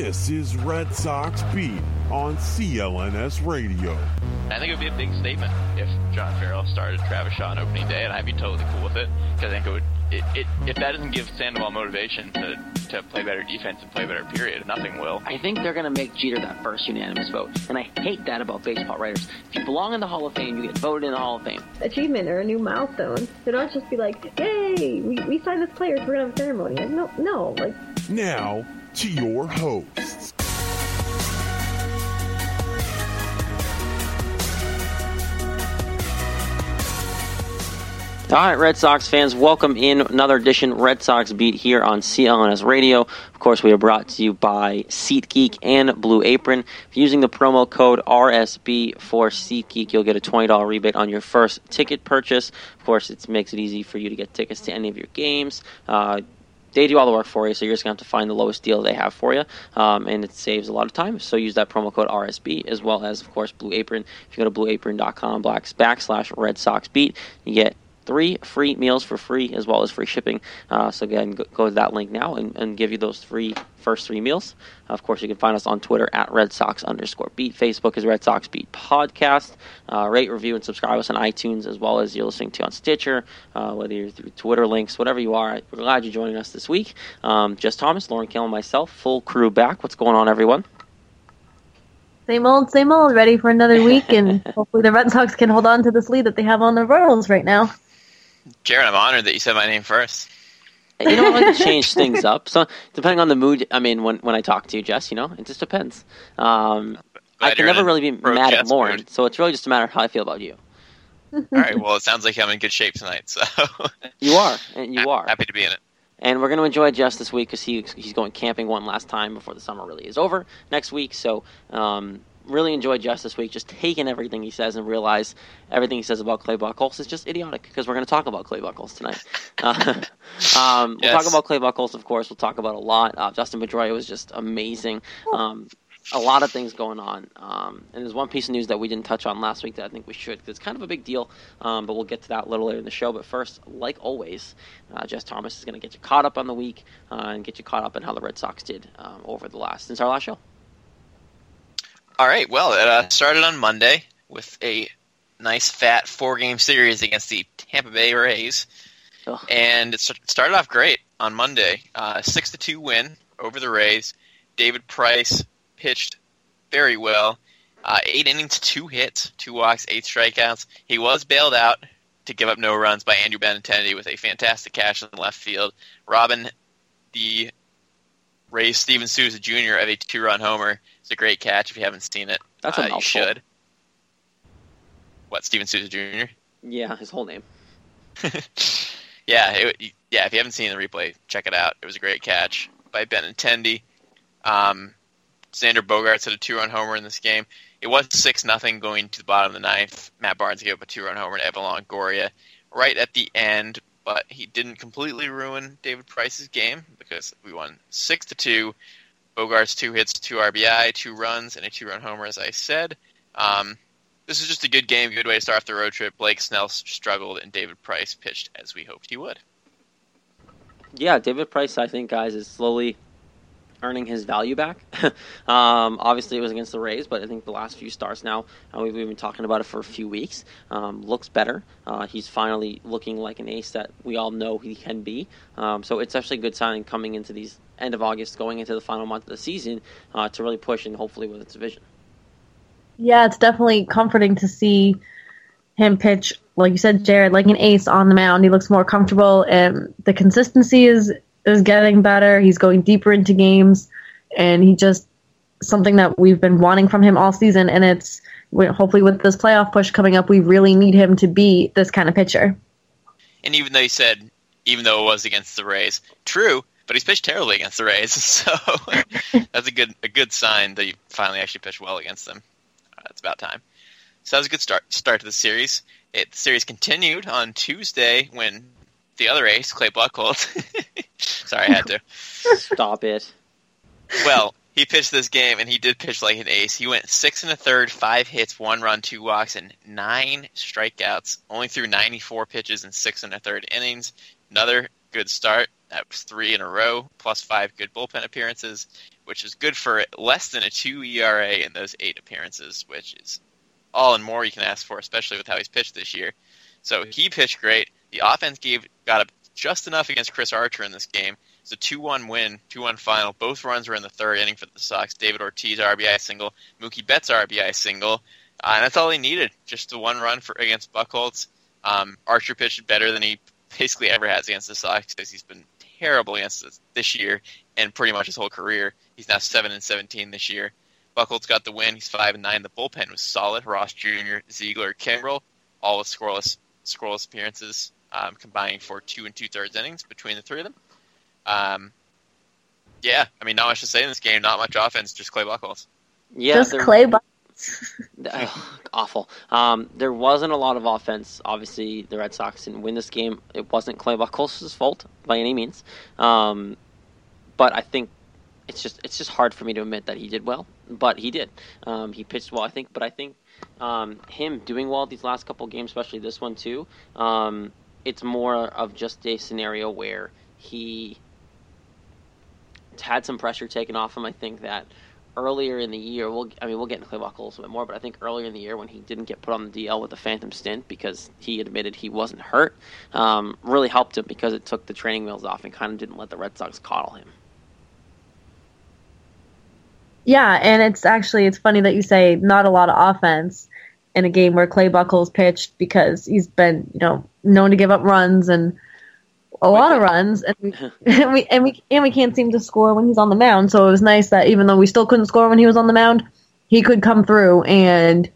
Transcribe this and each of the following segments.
This is Red Sox Beat on CLNS Radio. I think it would be a big statement if John Farrell started Travis Shaw on opening day, and I'd be totally cool with it because I think it would. It, it, if that doesn't give Sandoval motivation to, to play better defense and play better, period, nothing will. I think they're going to make Jeter that first unanimous vote, and I hate that about baseball writers. If you belong in the Hall of Fame, you get voted in the Hall of Fame. achievement or a new milestone. So don't just be like, "Yay, we, we signed this player, so we're gonna have a ceremony." No, no, like Now to your hosts. All right, Red Sox fans, welcome in another edition Red Sox Beat here on CLNS Radio. Of course, we are brought to you by SeatGeek and Blue Apron. If you're using the promo code RSB for SeatGeek, you'll get a $20 rebate on your first ticket purchase. Of course, it makes it easy for you to get tickets to any of your games. Uh, they do all the work for you, so you're just going to have to find the lowest deal they have for you, um, and it saves a lot of time. So use that promo code RSB as well as, of course, Blue Apron. If you go to blueapron.com backslash Red Sox Beat, you get three free meals for free as well as free shipping. Uh, so again, go, go to that link now and, and give you those three first three meals. Of course, you can find us on Twitter at Red Sox underscore Beat. Facebook is Red Sox Beat Podcast. Uh, rate, review, and subscribe us on iTunes as well as you're listening to on Stitcher, uh, whether you're through Twitter links, whatever you are. We're glad you're joining us this week. Um, Jess Thomas, Lauren Kill, and myself, full crew back. What's going on, everyone? same old, same old. Ready for another week, and hopefully the Red Sox can hold on to this lead that they have on the Royals right now. Jared, I'm honored that you said my name first. You know, I like to change things up. So depending on the mood, I mean, when when I talk to you, Jess, you know, it just depends. Um, I can never really be mad at Jets Lauren, mood. so it's really just a matter of how I feel about you. All right, well, it sounds like I'm in good shape tonight, so You are, and you are. happy to be in it. And we're going to enjoy Jess this week because he, he's going camping one last time before the summer really is over next week. So um, really enjoy Jess this week, just taking everything he says and realize everything he says about Clay Buchholz is just idiotic because we're going to talk about Clay Buchholz tonight. Uh, um, We'll talk about Clay Buchholz, of course. We'll talk about a lot. Uh, Dustin Pedroia was just amazing. Um, a lot of things going on. Um, and there's one piece of news that we didn't touch on last week that I think we should. 'cause It's kind of a big deal, um, but we'll get to that a little later in the show. But first, like always, uh, Jess Thomas is going to get you caught up on the week uh, and get you caught up on how the Red Sox did um, over the last since our last show. All right, well, it uh, started on Monday with a nice fat four game series against the Tampa Bay Rays. Ugh. and it started off great on Monday. Uh, Six to two win over the Rays. David Price pitched very well. Uh, eight innings, two hits, two walks, eight strikeouts. He was bailed out to give up no runs by Andrew Benintendi with a fantastic catch in the left field. Robin, the Rays Steven Souza Jr. of a two-run homer. It's a great catch. If you haven't seen it, That's a uh, you should. What Steven Souza Jr. Yeah, his whole name. yeah, it, yeah. If you haven't seen the replay, check it out. It was a great catch by Benintendi. Um, Xander Bogaerts had a two-run homer in this game. It was six nothing going to the bottom of the ninth. Matt Barnes gave up a two-run homer to Evan Longoria right at the end, but he didn't completely ruin David Price's game because we won six to two. Bogaerts two hits, two RBI, two runs, and a two-run homer, as I said. Um, this is just a good game, good way to start off the road trip. Blake Snell struggled, and David Price pitched as we hoped he would. Yeah, David Price, I think, guys, is slowly earning his value back. um, obviously, it was against the Rays, but I think the last few starts now, uh, we've been talking about it for a few weeks, um, looks better. Uh, he's finally looking like an ace that we all know he can be. Um, so it's actually a good sign coming into these end of August, going into the final month of the season uh, to really push and hopefully win its division. Yeah, it's definitely comforting to see him pitch, like you said, Jared, like an ace on the mound. He looks more comfortable, and the consistency is is getting better. He's going deeper into games, and he just something that we've been wanting from him all season. And it's hopefully with this playoff push coming up, we really need him to be this kind of pitcher. And even though he said, even though it was against the Rays, true, but he's pitched terribly against the Rays, so that's a good a good sign that he finally actually pitched well against them. Uh, it's about time. So that was a good start start to the series. It, the series continued on Tuesday when the other ace, Clay Buchholz. Sorry, I had to. Stop it. Well, he pitched this game, and he did pitch like an ace. He went six and a third, five hits, one run, two walks, and nine strikeouts. Only threw 94 pitches in six and a third innings. Another good start. That was three in a row, plus five good bullpen appearances, which is good for less than a two ERA in those eight appearances, which is all and more you can ask for, especially with how he's pitched this year. So he pitched great. The offense gave got up just enough against Chris Archer in this game. It's a 2-1 win, 2-1 final. Both runs were in the third inning for the Sox. David Ortiz RBI single, Mookie Betts RBI single, uh, and that's all he needed. Just the one run for against Buchholz. Um, Archer pitched better than he basically ever has against the Sox because he's been terrible against this, this year and pretty much his whole career. He's now seven and 17 this year. Buchholz got the win. He's five and nine. The bullpen was solid. Ross Jr., Ziegler, Kimbrel, all with scoreless scoreless appearances, um, combining for two and two thirds innings between the three of them. Um, yeah, I mean, not much to say in this game. Not much offense, just Clay Buchholz. Yeah, just Clay Buchholz. awful. Um, there wasn't a lot of offense. Obviously, the Red Sox didn't win this game. It wasn't Clay Buchholz's fault by any means. Um, but I think it's just it's just hard for me to admit that he did well, but he did. Um, he pitched well, I think. But I think um, him doing well these last couple games, especially this one too, um, it's more of just a scenario where he had some pressure taken off him. I think that earlier in the year, we'll I mean we'll get into Clay Buchholz a little bit more, but I think earlier in the year when he didn't get put on the DL with the phantom stint because he admitted he wasn't hurt, um, really helped him because it took the training wheels off and kind of didn't let the Red Sox coddle him. Yeah, and it's actually it's funny that you say not a lot of offense in a game where Clay Buchholz pitched because he's been you know known to give up runs and a lot of runs, and we, and we and we and we can't seem to score when he's on the mound. So it was nice that even though we still couldn't score when he was on the mound, he could come through and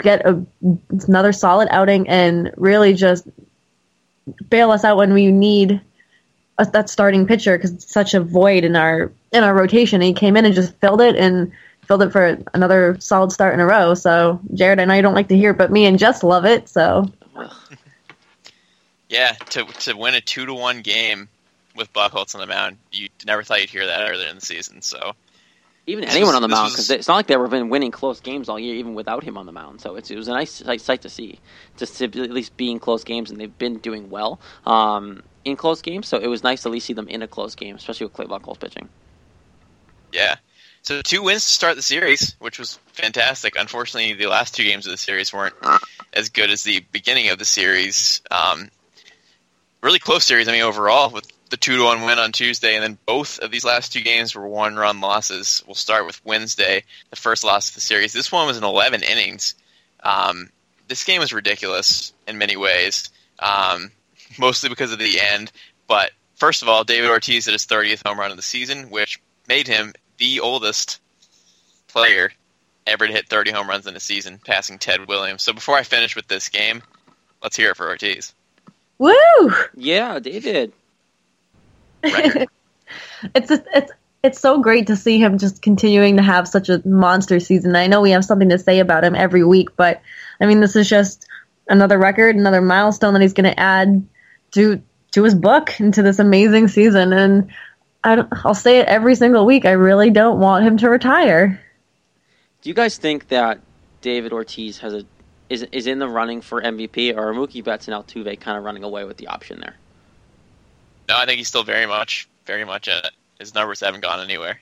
get a, another solid outing and really just bail us out when we need a, that starting pitcher because it's such a void in our in our rotation. And he came in and just filled it and filled it for another solid start in a row. So Jared, I know you don't like to hear, it, but me and Jess love it. So yeah, to to win a two to one game with Buchholz on the mound, you never thought you'd hear that earlier in the season. So even this anyone was, on the mound because it's not like they were been winning close games all year, even without him on the mound. So it was a nice sight to see, just to at least be in close games, and they've been doing well um, in close games. So it was nice to at least see them in a close game, especially with Clay Buchholz pitching. Yeah. So two wins to start the series, which was fantastic. Unfortunately, the last two games of the series weren't as good as the beginning of the series. Um, really close series. I mean, overall, with the two to one win on Tuesday, and then both of these last two games were one run losses. We'll start with Wednesday, the first loss of the series. This one was in 11 innings. Um, this game was ridiculous in many ways, um, mostly because of the end. But first of all, David Ortiz hit his 30th home run of the season, which made him the oldest player ever to hit 30 home runs in a season, passing Ted Williams. So before I finish with this game, let's hear it for Ortiz. Woo! Yeah, David. it's just, it's it's so great to see him just continuing to have such a monster season. I know we have something to say about him every week, but I mean, this is just another record, another milestone that he's going to add to to his book into this amazing season. And I will say it every single week. I really don't want him to retire. Do you guys think that David Ortiz has a is is in the running for MVP, or are Mookie Betts and Altuve kind of running away with the option there? No, I think he's still very much, very much in it. His numbers haven't gone anywhere.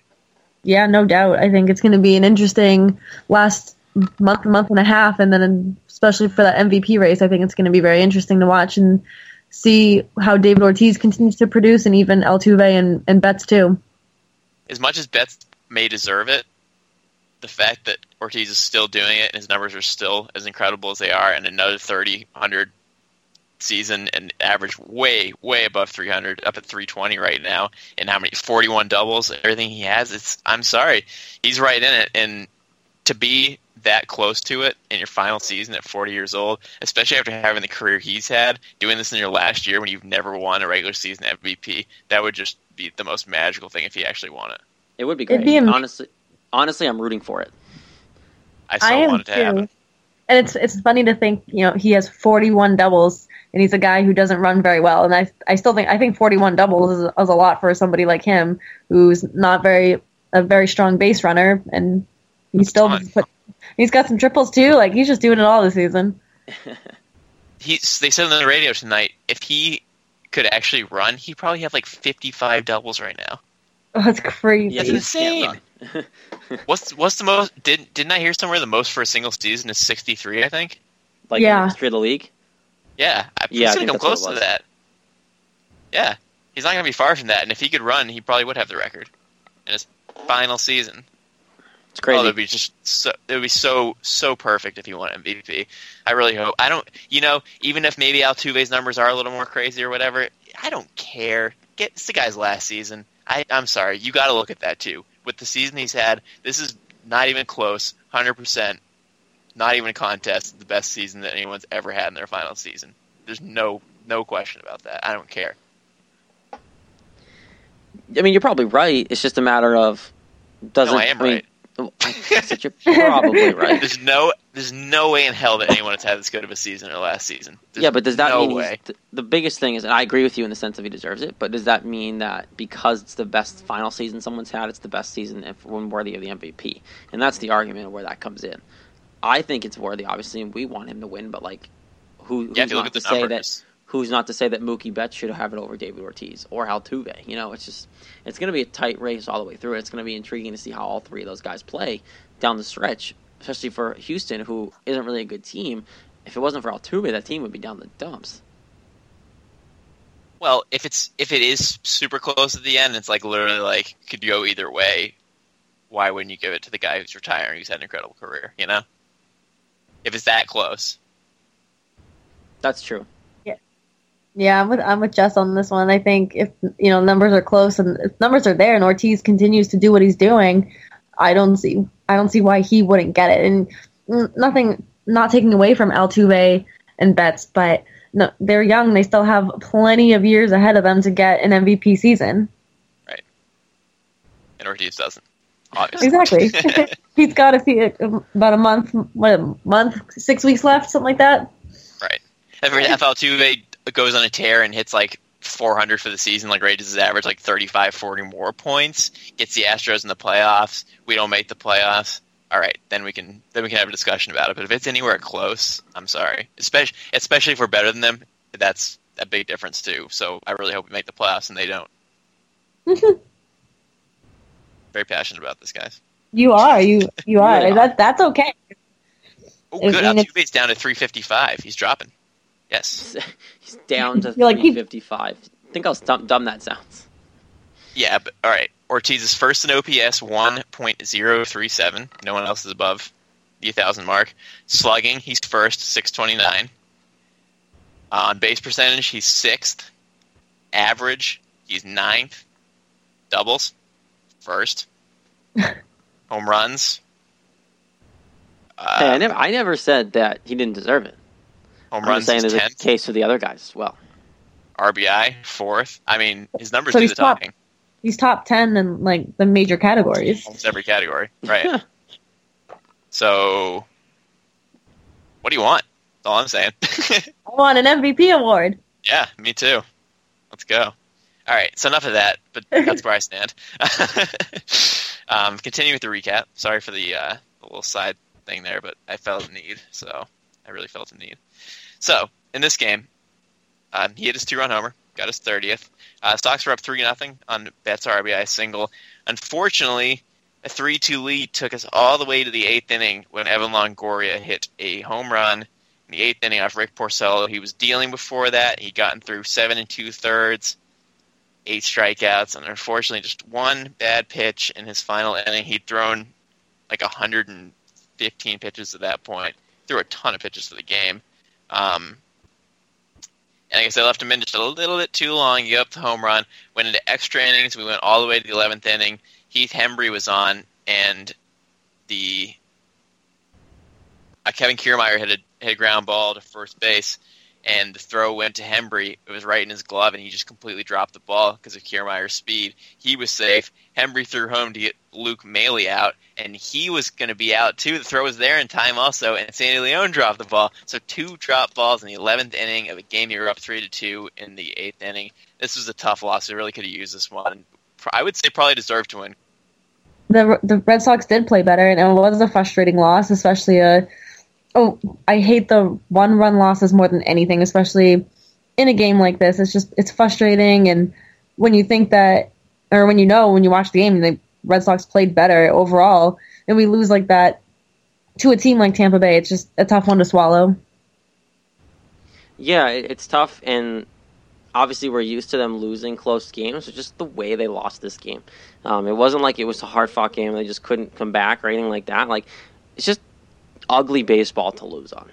Yeah, no doubt. I think it's going to be an interesting last month, month and a half, and then especially for that MVP race, I think it's going to be very interesting to watch and see how David Ortiz continues to produce, and even Altuve and, and Betts too. As much as Betts may deserve it, the fact that Ortiz is still doing it and his numbers are still as incredible as they are, and another 30, 100 season and average way, way above 300, up at 320 right now, and how many 41 doubles, everything he has. It's I'm sorry, he's right in it, and to be that close to it in your final season at 40 years old, especially after having the career he's had, doing this in your last year when you've never won a regular season MVP, that would just be the most magical thing if he actually won it. It would be great. Be am- honestly, honestly, I'm rooting for it. I still I am want it to too. happen. And it's it's funny to think, you know, he has 41 doubles, and he's a guy who doesn't run very well. And I I still think I think 41 doubles is, is a lot for somebody like him, who's not very a very strong base runner, and he's still Fine. put, he's got some triples too. Like he's just doing it all this season. He's, they said on the radio tonight if he could actually run, he'd probably have like 55 doubles right now. Oh, that's crazy. That's he just can't insane. What's what's the most? Did didn't I hear somewhere the most for a single season is 63? I think. like Yeah. in the history of the league. Yeah, I, Yeah, I he's gonna come close to that. Yeah, he's not gonna be far from that. And if he could run, he probably would have the record in his final season. It's crazy. Oh, that'd be just so. It would be so so perfect if he won MVP. I really hope. I don't. You know, even if maybe Altuve's numbers are a little more crazy or whatever, I don't care. Get it's the guy's last season. I, I'm sorry. You got to look at that too. With the season he's had, this is not even close. Hundred percent. Not even a contest. The best season that anyone's ever had in their final season. There's no no question about that. I don't care. I mean, you're probably right. It's just a matter of doesn't. No, I am mean, right. Oh, I guess that you're probably right. There's no there's no way in hell that anyone has had this good of a season or last season. There's yeah, but does that no mean way? th- the biggest thing is, and I agree with you in the sense of he deserves it, but does that mean that because it's the best final season someone's had, it's the best season if when worthy of the MVP? And that's the argument of where that comes in. I think it's worthy, obviously, and we want him to win, but like, who, who's Yeah, if you look not at the to say that? Who's not to say that Mookie Betts should have it over David Ortiz or Altuve? You know, it's just it's going to be a tight race all the way through. It's going to be intriguing to see how all three of those guys play down the stretch, especially for Houston, who isn't really a good team. If it wasn't for Altuve, that team would be down the dumps. Well, if it's if it is super close at the end, it's like literally like could go either way. Why wouldn't you give it to the guy who's retiring, who's had an incredible career? You know, if it's that close. That's true. Yeah, I'm with I'm with Jess on this one. I think if you know numbers are close and if numbers are there and Ortiz continues to do what he's doing, I don't see I don't see why he wouldn't get it. And nothing, not taking away from Altuve and Betts, but no, they're young. They still have plenty of years ahead of them to get an MVP season. Right. And Ortiz doesn't. Obviously. Exactly. he's got a few um, about a month, what a month, six weeks left, something like that. right. If Altuve goes on a tear and hits like 400 for the season, like raises his average like 35, 40 more points, gets the Astros in the playoffs, we don't make the playoffs. All right, then we can then we can have a discussion about it. But if it's anywhere close, I'm sorry. Especially especially if we're better than them, that's a big difference too. So I really hope we make the playoffs and they don't. Very passionate about this, guys. You are, you you are. That that's okay. Oh, I good. mean, Altuve's down to 355. He's dropping. Yes. He's down to You're like, he- 355. Think how dumb, dumb that sounds. Yeah, but all right. Ortiz is first in OPS 1.037. No one else is above the 1,000 mark. Slugging, he's first, 629. Uh, on base percentage, he's sixth. Average, he's ninth. Doubles, first. Home runs. Uh, hey, I never, I never said that he didn't deserve it. Home I'm runs just saying is there's a case for the other guys as well. RBI, fourth. I mean, his numbers So do he's the top. talking. He's top ten in like the major categories. almost every category. Right. so, what do you want? That's all I'm saying. I want an MVP award. yeah, me too. Let's go. All right, so enough of that, but that's where I stand. um, continue with the recap. Sorry for the, uh, the little side thing there, but I felt a need, so I really felt a need. So, in this game, um, he hit his two run homer, got his 30th. Uh, Sox were up 3 nothing on Betts RBI single. Unfortunately, a 3 2 lead took us all the way to the eighth inning when Evan Longoria hit a home run in the eighth inning off Rick Porcello. He was dealing before that. He'd gotten through seven and two thirds, eight strikeouts, and unfortunately, just one bad pitch in his final inning. He'd thrown like 115 pitches at that point. Threw a ton of pitches for the game. Um, and I guess I left him in just a little bit too long. He got up the home run, went into extra innings. We went all the way to the 11th inning. Heath Hembree was on, and the uh, Kevin Kiermaier hit a, hit a ground ball to first base, and the throw went to Hembree. It was right in his glove, and he just completely dropped the ball because of Kiermaier's speed. He was safe. Hembree threw home to get Luke Maile out, and he was going to be out too. The throw was there in time also, and Sandy Leon dropped the ball. So two drop balls in the 11th inning of a game you were up three to two in the eighth inning. This was a tough loss. We really could have used this one. I would say probably deserved to win the the Red Sox did play better, and it was a frustrating loss, especially a. Oh, I hate the one run losses more than anything, especially in a game like this. It's just it's frustrating, and when you think that, or when you know when you watch the game, the Red Sox played better overall, and we lose like that to a team like Tampa Bay, it's just a tough one to swallow. Yeah, it's tough, and obviously we're used to them losing close games. It's just the way they lost this game. Um, it wasn't like it was a hard fought game. They just couldn't come back or anything like that. Like it's just ugly baseball to lose on.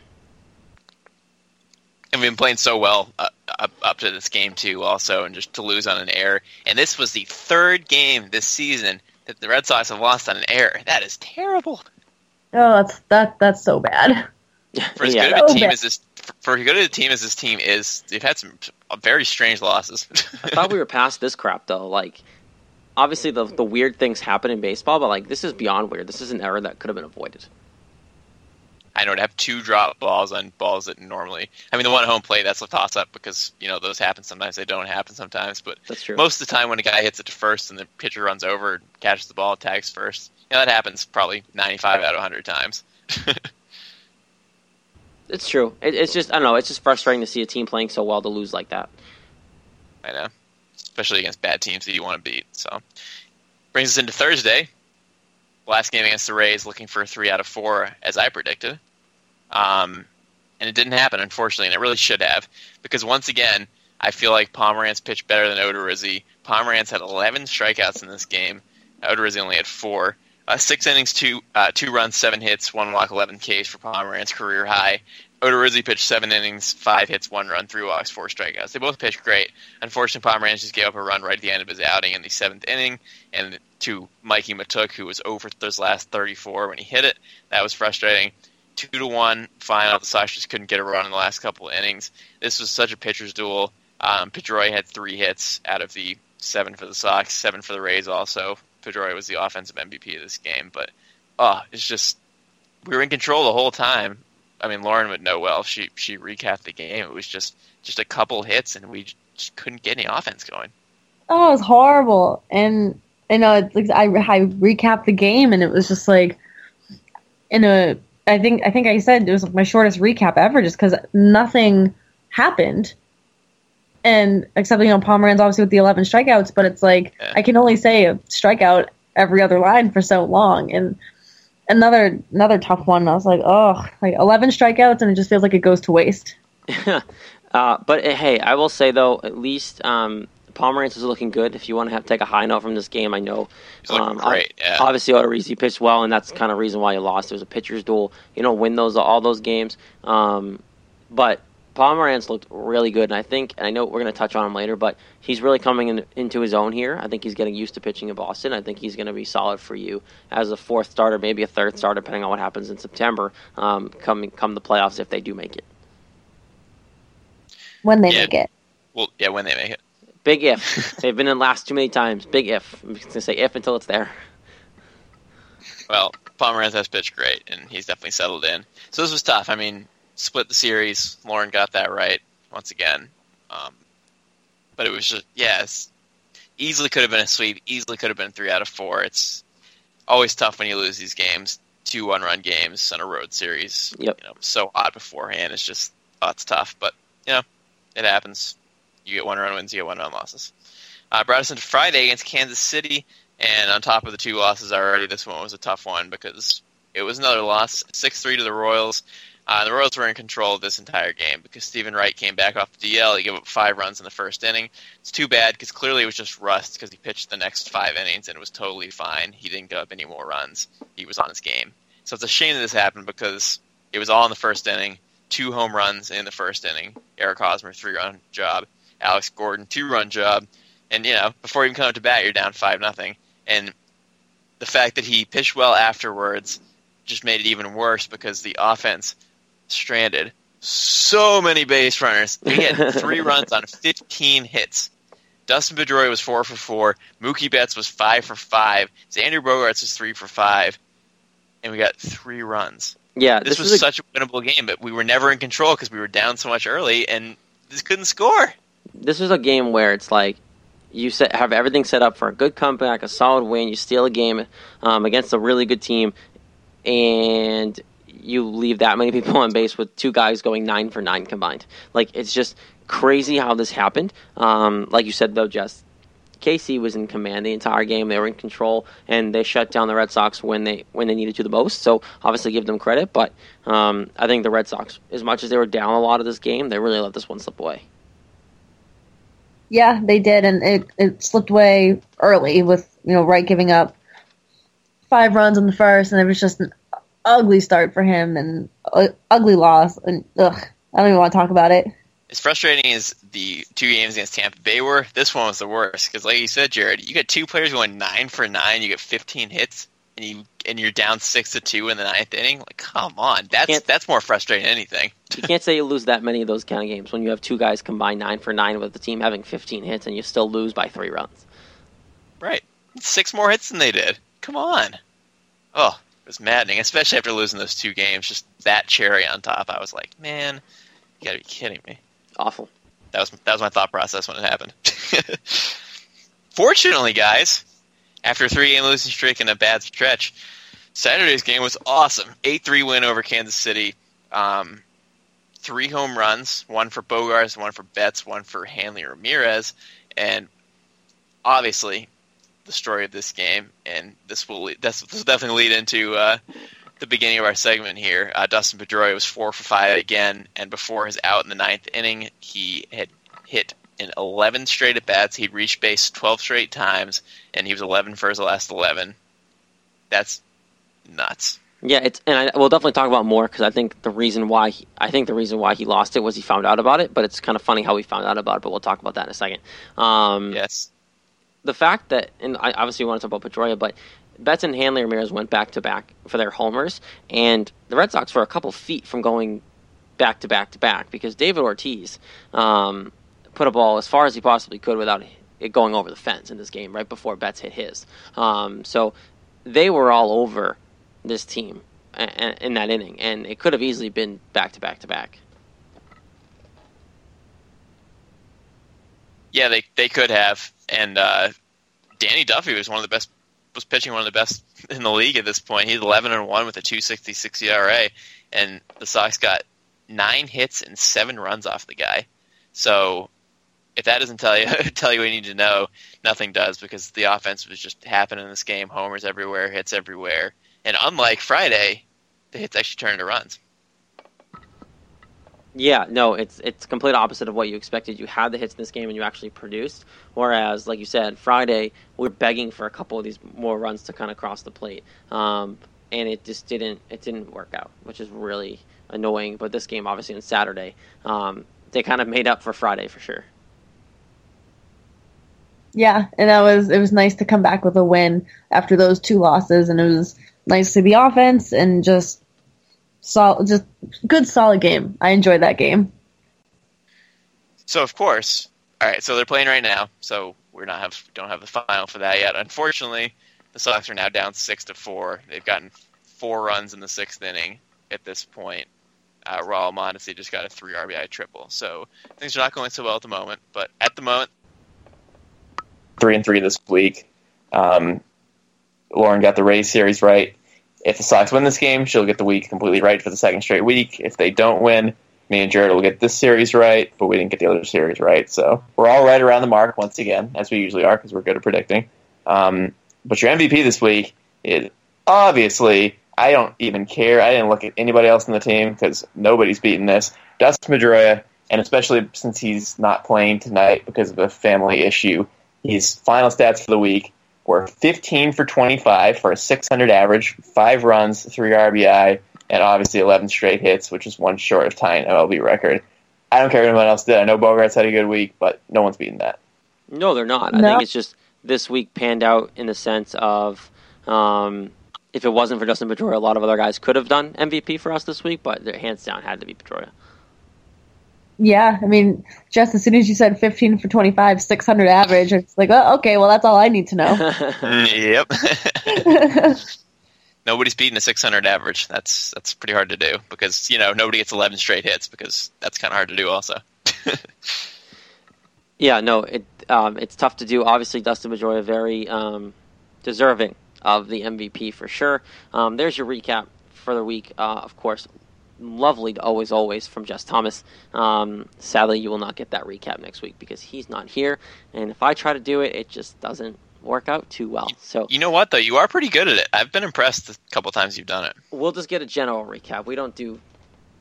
And we've been playing so well uh, up, up to this game too, also, and just to lose on an error. And this was the third game this season that the Red Sox have lost on an error. That is terrible. Oh, that's that that's so bad. For as yeah, good of a team as this, for as good of a team as this team is, they've had some very strange losses. I thought we were past this crap though. Like, obviously the the weird things happen in baseball, but like this is beyond weird. This is an error that could have been avoided. I know to have two drop balls on balls that normally. I mean, the one at home plate that's a toss up because you know those happen sometimes. They don't happen sometimes, but. Most of the time, when a guy hits it to first and the pitcher runs over, catches the ball, tags first, you know, that happens probably ninety five out of hundred times. it's true. It, it's just I don't know. It's just frustrating to see a team playing so well to lose like that. I know, especially against bad teams that you want to beat. So brings us into Thursday. Last game against the Rays, looking for a three out of four, as I predicted. Um, and it didn't happen, unfortunately, and it really should have, because once again, I feel like Pomeranz pitched better than Odorizzi. Pomeranz had 11 strikeouts in this game. Odorizzi only had four. Uh, six innings, two uh, two runs, seven hits, one walk, 11 Ks for Pomeranz, career high. Odorizzi pitched seven innings, five hits, one run, three walks, four strikeouts. They both pitched great. Unfortunately, Pomeranz just gave up a run right at the end of his outing in the seventh inning, and to Mikie Mahtook, who was over those last 34 when he hit it. That was frustrating. Two to one final. The Sox just couldn't get a run in the last couple of innings. This was such a pitcher's duel. Um, Pedroia had three hits out of the seven for the Sox, seven for the Rays. Also, Pedroia was the offensive MVP of this game, but oh, it's just we were in control the whole time. I mean, Lauren would know well. She she recapped the game. It was just just a couple hits, and we just couldn't get any offense going. Oh, it was horrible. And you know, like I I recapped the game, and it was just like in a. I think I think I said it was like my shortest recap ever, just because nothing happened. And except you know Pomeranz obviously with the eleven strikeouts, but it's like yeah. I can only say a strikeout every other line for so long, and another another tough one. I was like, oh, like eleven strikeouts, and it just feels like it goes to waste. uh, but eh, hey, I will say though, at least um, Pomeranz is looking good. If you want to have, take a high note from this game, I know. Um, great. Yeah. Obviously, Odorizzi pitched well, and that's kind of reason why you lost. It was a pitcher's duel. You know, win those all those games. Um, but Pomeranz looked really good, and I think, and I know we're going to touch on him later, but he's really coming in, into his own here. I think he's getting used to pitching in Boston. I think he's going to be solid for you as a fourth starter, maybe a third starter, depending on what happens in September. Um, come come the playoffs if they do make it. When they yeah. make it. Well, yeah, when they make it. Big if. They've been in last too many times. Big if. I'm just going to say if until it's there. Well, Pomeranz has pitched great, and he's definitely settled in. So this was tough. I mean, split the series. Lauren got that right once again. Um, but it was just yes, easily could have been a sweep. Easily could have been three out of four. It's always tough when you lose these games, two one-run games on a road series. Yep. You know, so hot beforehand. It's just oh, it's tough, but you know, it happens. You get one run wins, you get one run losses. Uh, brought us into Friday against Kansas City, and on top of the two losses already, this one was a tough one because it was another loss, six three to the Royals. Uh, the Royals were in control this entire game because Steven Wright came back off the DL. He gave up five runs in the first inning. It's too bad because clearly it was just rust because he pitched the next five innings and it was totally fine. He didn't give up any more runs. He was on his game. So it's a shame that this happened because it was all in the first inning. Two home runs in the first inning. Eric Hosmer, three run job. Alex Gordon, two run job. And, you know, before you even come up to bat, you're down 5 nothing. And the fact that he pitched well afterwards just made it even worse because the offense stranded so many base runners. He had three runs on 15 hits. Dustin Pedroia was four for four. Mookie Betts was five for five. Xander Bogaerts was three for five, and we got three runs. Yeah, This, this, was is a, such a winnable game, but we were never in control because we were down so much early and just couldn't score. this was a game where it's like you set, have everything set up for a good comeback, a solid win. You steal a game um, against a really good team, and you leave that many people on base with two guys going nine for nine combined. Like it's just crazy how this happened. Um, like you said though, Jess, KC was in command the entire game. They were in control, and they shut down the Red Sox when they when they needed to the most. So obviously, give them credit. But um, I think the Red Sox, as much as they were down a lot of this game, they really let this one slip away. Yeah, they did, and it, it slipped away early with you know Wright giving up five runs in the first, and it was just ugly start for him and uh, ugly loss. And ugh, I don't even want to talk about it. As frustrating as the two games against Tampa Bay were, this one was the worst because, like you said, Jared, you got two players going nine for nine. You get 15 hits, and you and you're down six to two in the ninth inning. Like, come on, that's Can't- that's more frustrating than anything. You can't say you lose that many of those kind of games when you have two guys combined nine for nine with the team having 15 hits and you still lose by three runs. Right, six more hits than they did. Come on. Oh, it was maddening, especially after losing those two games. Just that cherry on top. I was like, man, you gotta be kidding me. Awful. That was that was my thought process when it happened. Fortunately, guys, after a three game losing streak and a bad stretch, Saturday's game was awesome. Eight three win over Kansas City. Um, three home runs, one for Bogaerts, one for Betts, one for Hanley Ramirez, and obviously the story of this game, and this will lead, this will definitely lead into uh, the beginning of our segment here. Uh, Dustin Pedroia was four for five again, and before his out in the ninth inning, he had hit in 11 straight at bats. He'd reached base 12 straight times, and he was 11 for his last 11. That's nuts. Yeah, it's and I, we'll definitely talk about more because I think the reason why he, I think the reason why he lost it was he found out about it. But it's kind of funny how he found out about it. But we'll talk about that in a second. Um, Yes. The fact that, and I obviously want to talk about Pedroia, but Betts and Hanley Ramirez went back to back for their homers, and the Red Sox were a couple feet from going back to back to back because David Ortiz um, put a ball as far as he possibly could without it going over the fence in this game right before Betts hit his. Um, so they were all over this team in that inning, and it could have easily been back to back to back. Yeah, they they could have. And uh, Danny Duffy was one of the best was pitching one of the best in the league at this point. He's 11 and 1 with a 266 ERA and the Sox got 9 hits and 7 runs off the guy. So if that doesn't tell you tell you what you need to know, nothing does because the offense was just happening in this game. Homers everywhere, hits everywhere. And unlike Friday, the hits actually turned into runs. Yeah, no, it's it's complete opposite of what you expected. You had the hits in this game and you actually produced. Whereas, like you said, Friday we are begging for a couple of these more runs to kind of cross the plate, um, and it just didn't it didn't work out, which is really annoying. But this game, obviously, on Saturday, um, they kind of made up for Friday for sure. Yeah, and that was it was nice to come back with a win after those two losses, and it was nice to the offense and just sol- just good solid game. I enjoyed that game. So of course, all right. So they're playing right now. So we're not have don't have the final for that yet. Unfortunately, the Sox are now down six to four. They've gotten four runs in the sixth inning at this point. Uh, Raul Mondesi just got a three RBI triple. So things are not going so well at the moment. But at the moment, three and three this week. Um, Lauren got the Rays series right. If the Sox win this game, she'll get the week completely right for the second straight week. If they don't win, me and Jared will get this series right, but we didn't get the other series right. So we're all right around the mark once again, as we usually are, because we're good at predicting. Um, but your MVP this week is obviously I don't even care. I didn't look at anybody else in the team because nobody's beaten this. Dustin Pedroia, and especially since he's not playing tonight because of a family issue, his final stats for the week were 15 for 25 for a 600 average, five runs, three RBI, and obviously 11 straight hits, which is one short of tying MLB record. I don't care what anyone else did. I know Bogaerts had a good week, but no one's beaten that. No, they're not. I think it's just this week panned out in the sense of um, if it wasn't for Dustin Pedroia, a lot of other guys could have done MVP for us this week, but their hands down had to be Pedroia. Yeah, I mean, just as soon as you said 15 for 25, 600 average, it's like, oh, okay, well, that's all I need to know. yep. Nobody's beating a 600 average. That's that's pretty hard to do because you know nobody gets 11 straight hits because that's kind of hard to do also. Yeah, no, it um, it's tough to do. Obviously, Dustin Pedroia very um, deserving of the MVP for sure. Um, there's your recap for the week. Uh, of course, lovely to always, always from Jess Thomas. Um, sadly, you will not get that recap next week because he's not here, and if I try to do it, it just doesn't work out too well. So You know what though? You are pretty good at it. I've been impressed the couple times you've done it. we'll just get a general recap. We don't do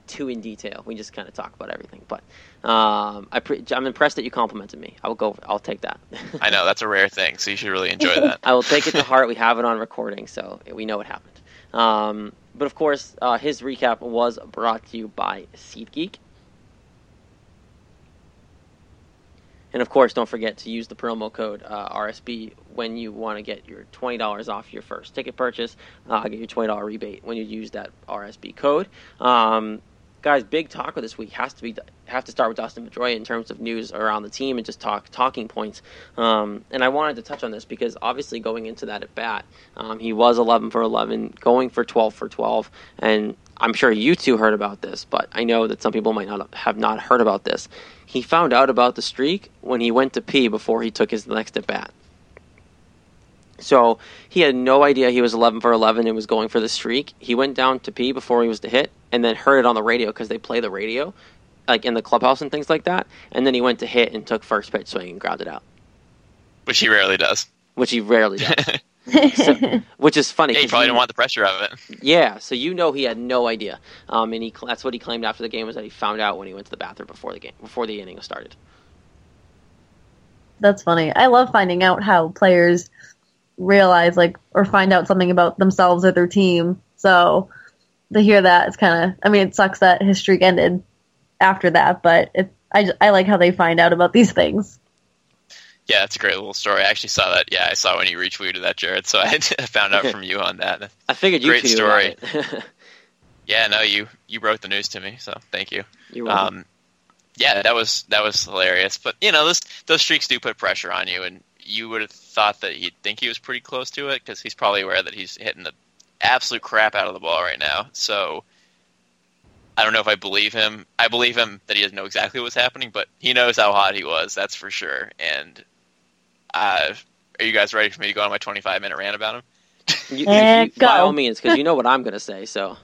too in detail. We just kind of talk about everything. But um, I pre- I'm impressed that you complimented me. I will go. I'll take that. I know that's a rare thing, so you should really enjoy that. I will take it to heart. We have it on recording, so we know what happened. Um, but of course, uh, his recap was brought to you by SeatGeek. And of course, don't forget to use the promo code uh, RSB when you want to get your twenty dollars off your first ticket purchase. Uh, get your twenty dollar rebate when you use that RSB code. Um, guys, big talker this week has to be have to start with Dustin Pedroia in terms of news around the team and just talk talking points. Um, and I wanted to touch on this because obviously going into that at bat, um, he was 11 for 11, going for 12 for 12, and I'm sure you two heard about this, but I know that some people might not have not heard about this. He found out about the streak when he went to pee before he took his next at bat. So he had no idea he was 11 for 11 and was going for the streak. He went down to pee before he was to hit, and then heard it on the radio because they play the radio, like in the clubhouse and things like that. And then he went to hit and took first pitch swing and grounded out, Which he rarely does. which he rarely does. So- which is funny. Yeah, he 'cause probably you- didn't want the pressure of it. yeah, so you know he had no idea, um, and he that's what he claimed after the game was that he found out when he went to the bathroom before the game before the inning started. That's funny. I love finding out how players realize, like, or find out something about themselves or their team. So to hear that, it's kind of, I mean, it sucks that his streak ended after that, but it, I, j- I like how they find out about these things. Yeah, it's a great little story. I actually saw that. Yeah, I saw when you retweeted that, Jared. So I found out from you on that. I figured you Great two knew story. about it. Yeah, no, you you wrote the news to me, so thank you. You're welcome. Um, yeah, that was that was hilarious. But you know, those those streaks do put pressure on you, and you would have thought that he'd think he was pretty close to it because he's probably aware that he's hitting the absolute crap out of the ball right now. So I don't know if I believe him. I believe him that he doesn't know exactly what's happening, but he knows how hot he was. That's for sure. And uh, are you guys ready for me to go on my 25 minute rant about him? You- you- And you- by all means, because you know what I'm going to say. So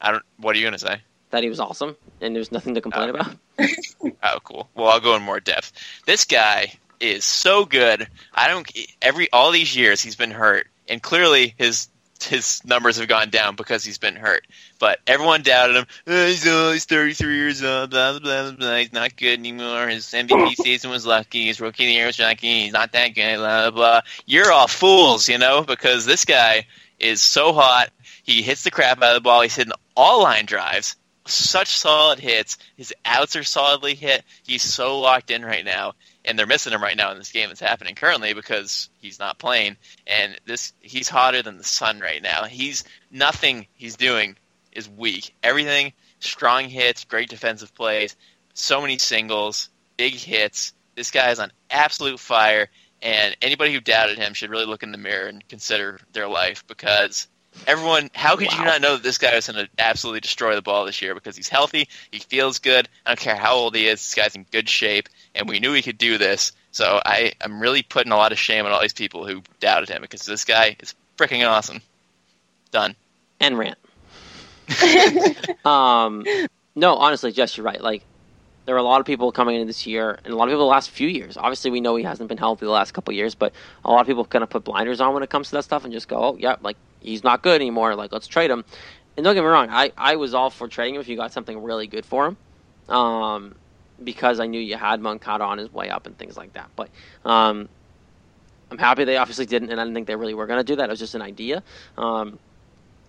I don't. What are you gonna say? that he was awesome, and there's nothing to complain Okay. about. Oh, cool. Well, I'll go in more depth. This guy is so good. I don't every all these years he's been hurt, and clearly his his numbers have gone down because he's been hurt. But everyone doubted him. Oh, he's, oh, he's 33 years old. Blah blah blah blah. blah. He's not good anymore. His MVP season was lucky. His rookie of the year was lucky. He's not that good. Blah blah. blah. You're all fools, you know, because this guy is so hot. He hits the crap out of the ball. He's hitting all line drives such solid hits. His outs are solidly hit. He's so locked in right now, and they're missing him right now in this game that's happening currently because he's not playing. And this, he's hotter than the sun right now. He's nothing he's doing is weak. Everything, strong hits, great defensive plays, so many singles, big hits. This guy is on absolute fire, and anybody who doubted him should really look in the mirror and consider their life because everyone how could you not know that this guy was going to absolutely destroy the ball this year because he's healthy he feels good i don't care how old he is this guy's in good shape and we knew he could do this so i am really putting a lot of shame on all these people who doubted him because this guy is freaking awesome done and rant. um, No, honestly, Jess, you're right. Like there are a lot of people coming into this year, and a lot of people the last few years. Obviously, we know he hasn't been healthy the last couple of years, but a lot of people kind of put blinders on when it comes to that stuff and just go, "Oh, yeah, like he's not good anymore. Like let's trade him." And don't get me wrong, I, I was all for trading him if you got something really good for him, um, because I knew you had Moncada on his way up and things like that. But um, I'm happy they obviously didn't, and I didn't think they really were going to do that. It was just an idea. Um,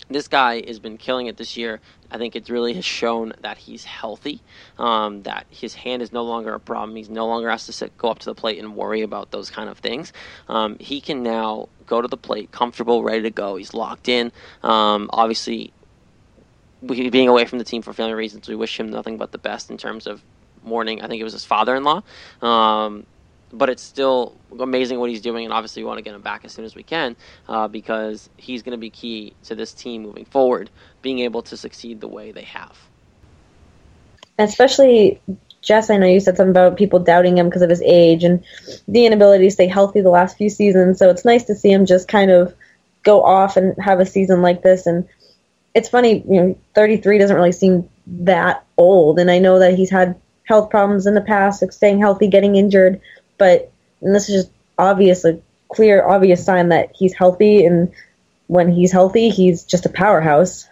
this guy has been killing it this year. I think it really has shown that he's healthy, um, that his hand is no longer a problem. He's no longer has to sit, go up to the plate and worry about those kind of things. Um, he can now go to the plate, comfortable, ready to go. He's locked in. Um, obviously, we, being away from the team for family reasons, we wish him nothing but the best in terms of mourning. I think it was his father-in-law. Um, but it's still amazing what he's doing, and obviously we want to get him back as soon as we can uh, because he's going to be key to this team moving forward, being able to succeed the way they have. Especially, Jess, I know you said something about people doubting him because of his age and the inability to stay healthy the last few seasons. So it's nice to see him just kind of go off and have a season like this. And it's funny, you know, 33 doesn't really seem that old, and I know that he's had health problems in the past, like staying healthy, getting injured but this is just obvious, a clear, obvious sign that he's healthy, and when he's healthy, he's just a powerhouse.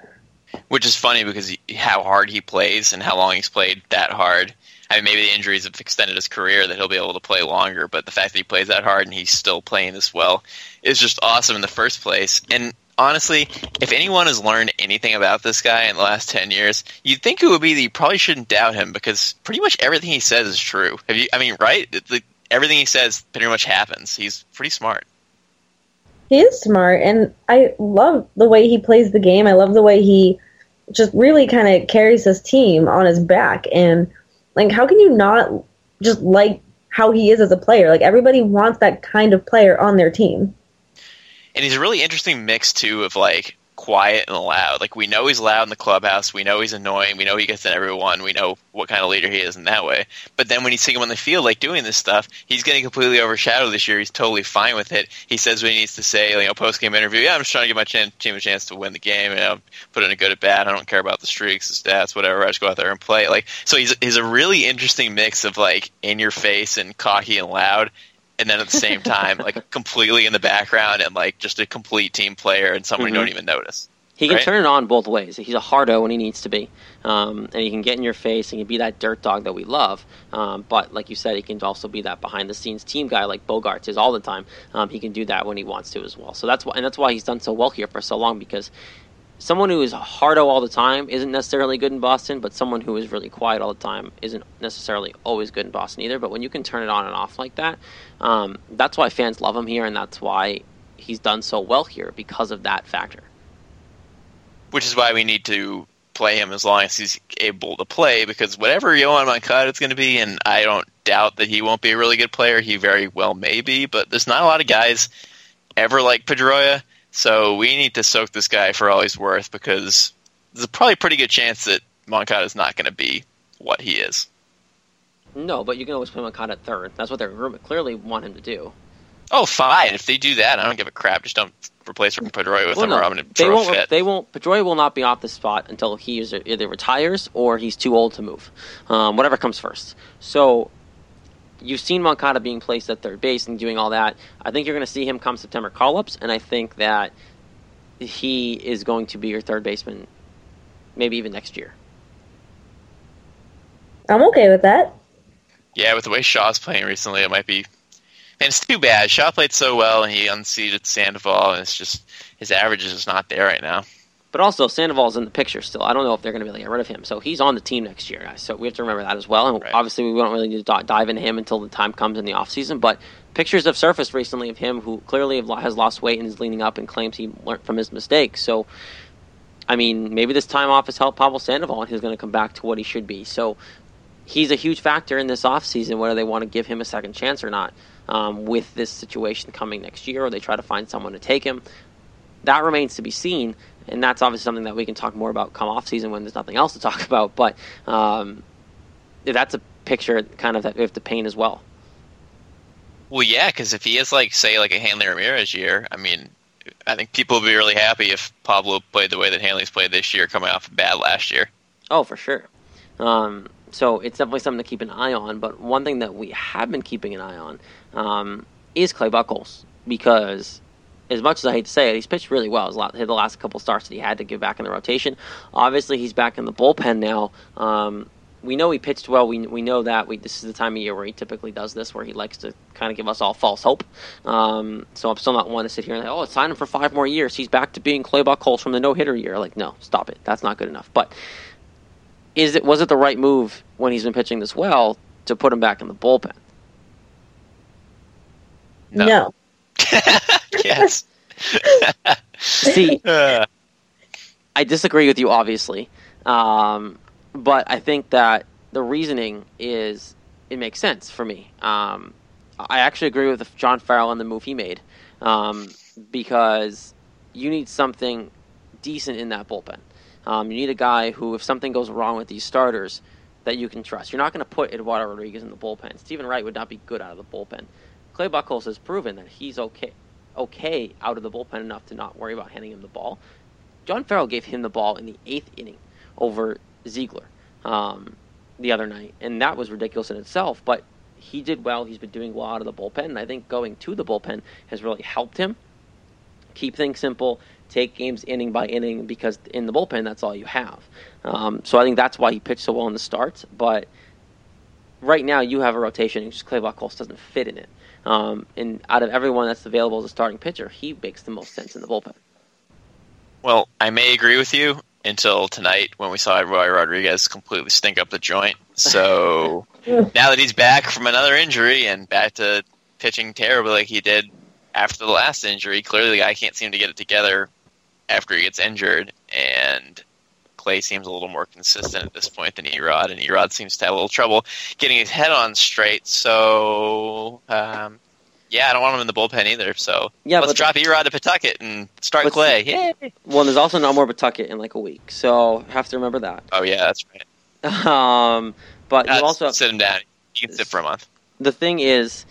Which is funny because he, how hard he plays and how long he's played that hard. I mean, maybe the injuries have extended his career that he'll be able to play longer, but the fact that he plays that hard and he's still playing this well is just awesome in the first place. And honestly, if anyone has learned anything about this guy in the last 10 years, you'd think it would be that you probably shouldn't doubt him because pretty much everything he says is true. Have you, I mean, right? The, everything he says pretty much happens. He's pretty smart. He is smart, and I love the way he plays the game. I love the way he just really kind of carries his team on his back. And like, how can you not just like how he is as a player? Like, everybody wants that kind of player on their team. And he's a really interesting mix too of like quiet and loud. Like we know he's loud in the clubhouse. We know he's annoying. We know he gets in everyone. We know what kind of leader he is in that way. But then when you see him on the field, like doing this stuff, he's getting completely overshadowed this year. He's totally fine with it. He says what he needs to say. You know, post game interview. Yeah, I'm just trying to give my team a chance to win the game. You know, put in a good at bat. I don't care about the streaks, the stats, whatever. I just go out there and play. Like so, he's he's a really interesting mix of like in your face and cocky and loud and then at the same time, like completely in the background and like just a complete team player and someone mm-hmm. you don't even notice. He can right? turn it on both ways. He's a hardo when he needs to be, um, and he can get in your face and he can be that dirt dog that we love. Um, but like you said, he can also be that behind the scenes team guy like Bogaerts is all the time. Um, he can do that when he wants to as well. So that's why, and that's why he's done so well here for so long because someone who is hardo all the time isn't necessarily good in Boston, but someone who is really quiet all the time isn't necessarily always good in Boston either. But when you can turn it on and off like that, um, that's why fans love him here, and that's why he's done so well here because of that factor. Which is why we need to play him as long as he's able to play, because whatever Yoan Moncada is going to be, and I don't doubt that he won't be a really good player, he very well may be, but there's not a lot of guys ever like Pedroia so we need to soak this guy for all he's worth because there's probably a pretty good chance that Moncada is not going to be what he is. No, but you can always play Moncada at third. That's what they clearly want him to do. Oh, fine. If they do that, I don't give a crap. Just don't replace Pedroia with well, him, no, or I'm going to they throw won't, fit. They won't. Pedroia will not be off the spot until he either retires or he's too old to move. Um, whatever comes first. So you've seen Moncada being placed at third base and doing all that. I think you're going to see him come September call ups, and I think that he is going to be your third baseman, maybe even next year. I'm okay with that. Yeah, with the way Shaw's playing recently, it might be. And it's too bad. Shaw played so well, and he unseated Sandoval, and it's just his average is just not there right now. But also, Sandoval's in the picture still. I don't know if they're going to be able to get rid of him. So he's on the team next year, guys. So we have to remember that as well. And right. obviously, we don't really need to dive into him until the time comes in the offseason. But pictures have surfaced recently of him who clearly has lost weight and is leaning up and claims he learned from his mistakes. So, I mean, maybe this time off has helped Pablo Sandoval and he's going to come back to what he should be. So he's a huge factor in this offseason, whether they want to give him a second chance or not. Um, with this situation coming next year, or they try to find someone to take him, that remains to be seen and that's obviously something that we can talk more about come off season when there's nothing else to talk about. But um, that's a picture kind of that we have to paint as well. Well, yeah, because if he is like say like a Hanley Ramirez year, I mean, I think people would be really happy if Pablo played the way that Hanley's played this year, coming off bad last year. Oh, for sure. Um, so it's definitely something to keep an eye on. But one thing that we have been keeping an eye on um, is Clay Buchholz because as much as I hate to say it, he's pitched really well. His the last couple starts that he had to get back in the rotation. Obviously, he's back in the bullpen now. Um, we know he pitched well. We we know that. We, this is the time of year where he typically does this, where he likes to kind of give us all false hope. Um, so I'm still not one to sit here and say, oh, sign him for five more years. He's back to being Clay Buchholz from the no hitter year. Like, no, stop it. That's not good enough. But is it was it the right move when he's been pitching this well to put him back in the bullpen? No. no. yes. See, Uh, I disagree with you, obviously, um, but I think that the reasoning is it makes sense for me. Um, I actually agree with John Farrell on the move he made um, because you need something decent in that bullpen. Um, you need a guy who, if something goes wrong with these starters, that you can trust. You're not going to put Eduardo Rodriguez in the bullpen. Steven Wright would not be good out of the bullpen. Clay Buchholz has proven that he's okay, okay out of the bullpen enough to not worry about handing him the ball. John Farrell gave him the ball in the eighth inning over Ziegler um, the other night, and that was ridiculous in itself. But he did well. He's been doing well out of the bullpen, and I think going to the bullpen has really helped him keep things simple, take games inning by inning because in the bullpen that's all you have. Um, so I think that's why he pitched so well in the starts. But right now you have a rotation, and just Clay Buchholz doesn't fit in it. Um, and out of everyone that's available as a starting pitcher, he makes the most sense in the bullpen. well, I may agree with you until tonight when we saw Roy Rodriguez completely stink up the joint. So now that he's back from another injury and back to pitching terribly like he did after the last injury, clearly the guy can't seem to get it together after he gets injured. And Clay seems a little more consistent at this point than Erod, and Erod seems to have a little trouble getting his head on straight. So, um, yeah, I don't want him in the bullpen either. So Yeah, let's drop Erod to Pawtucket and start Clay. Yay! Well, there's also no more Pawtucket in like a week, so have to remember that. Oh yeah, that's right. Um, but Uh, you also sit him down. You can sit for a month. the thing is,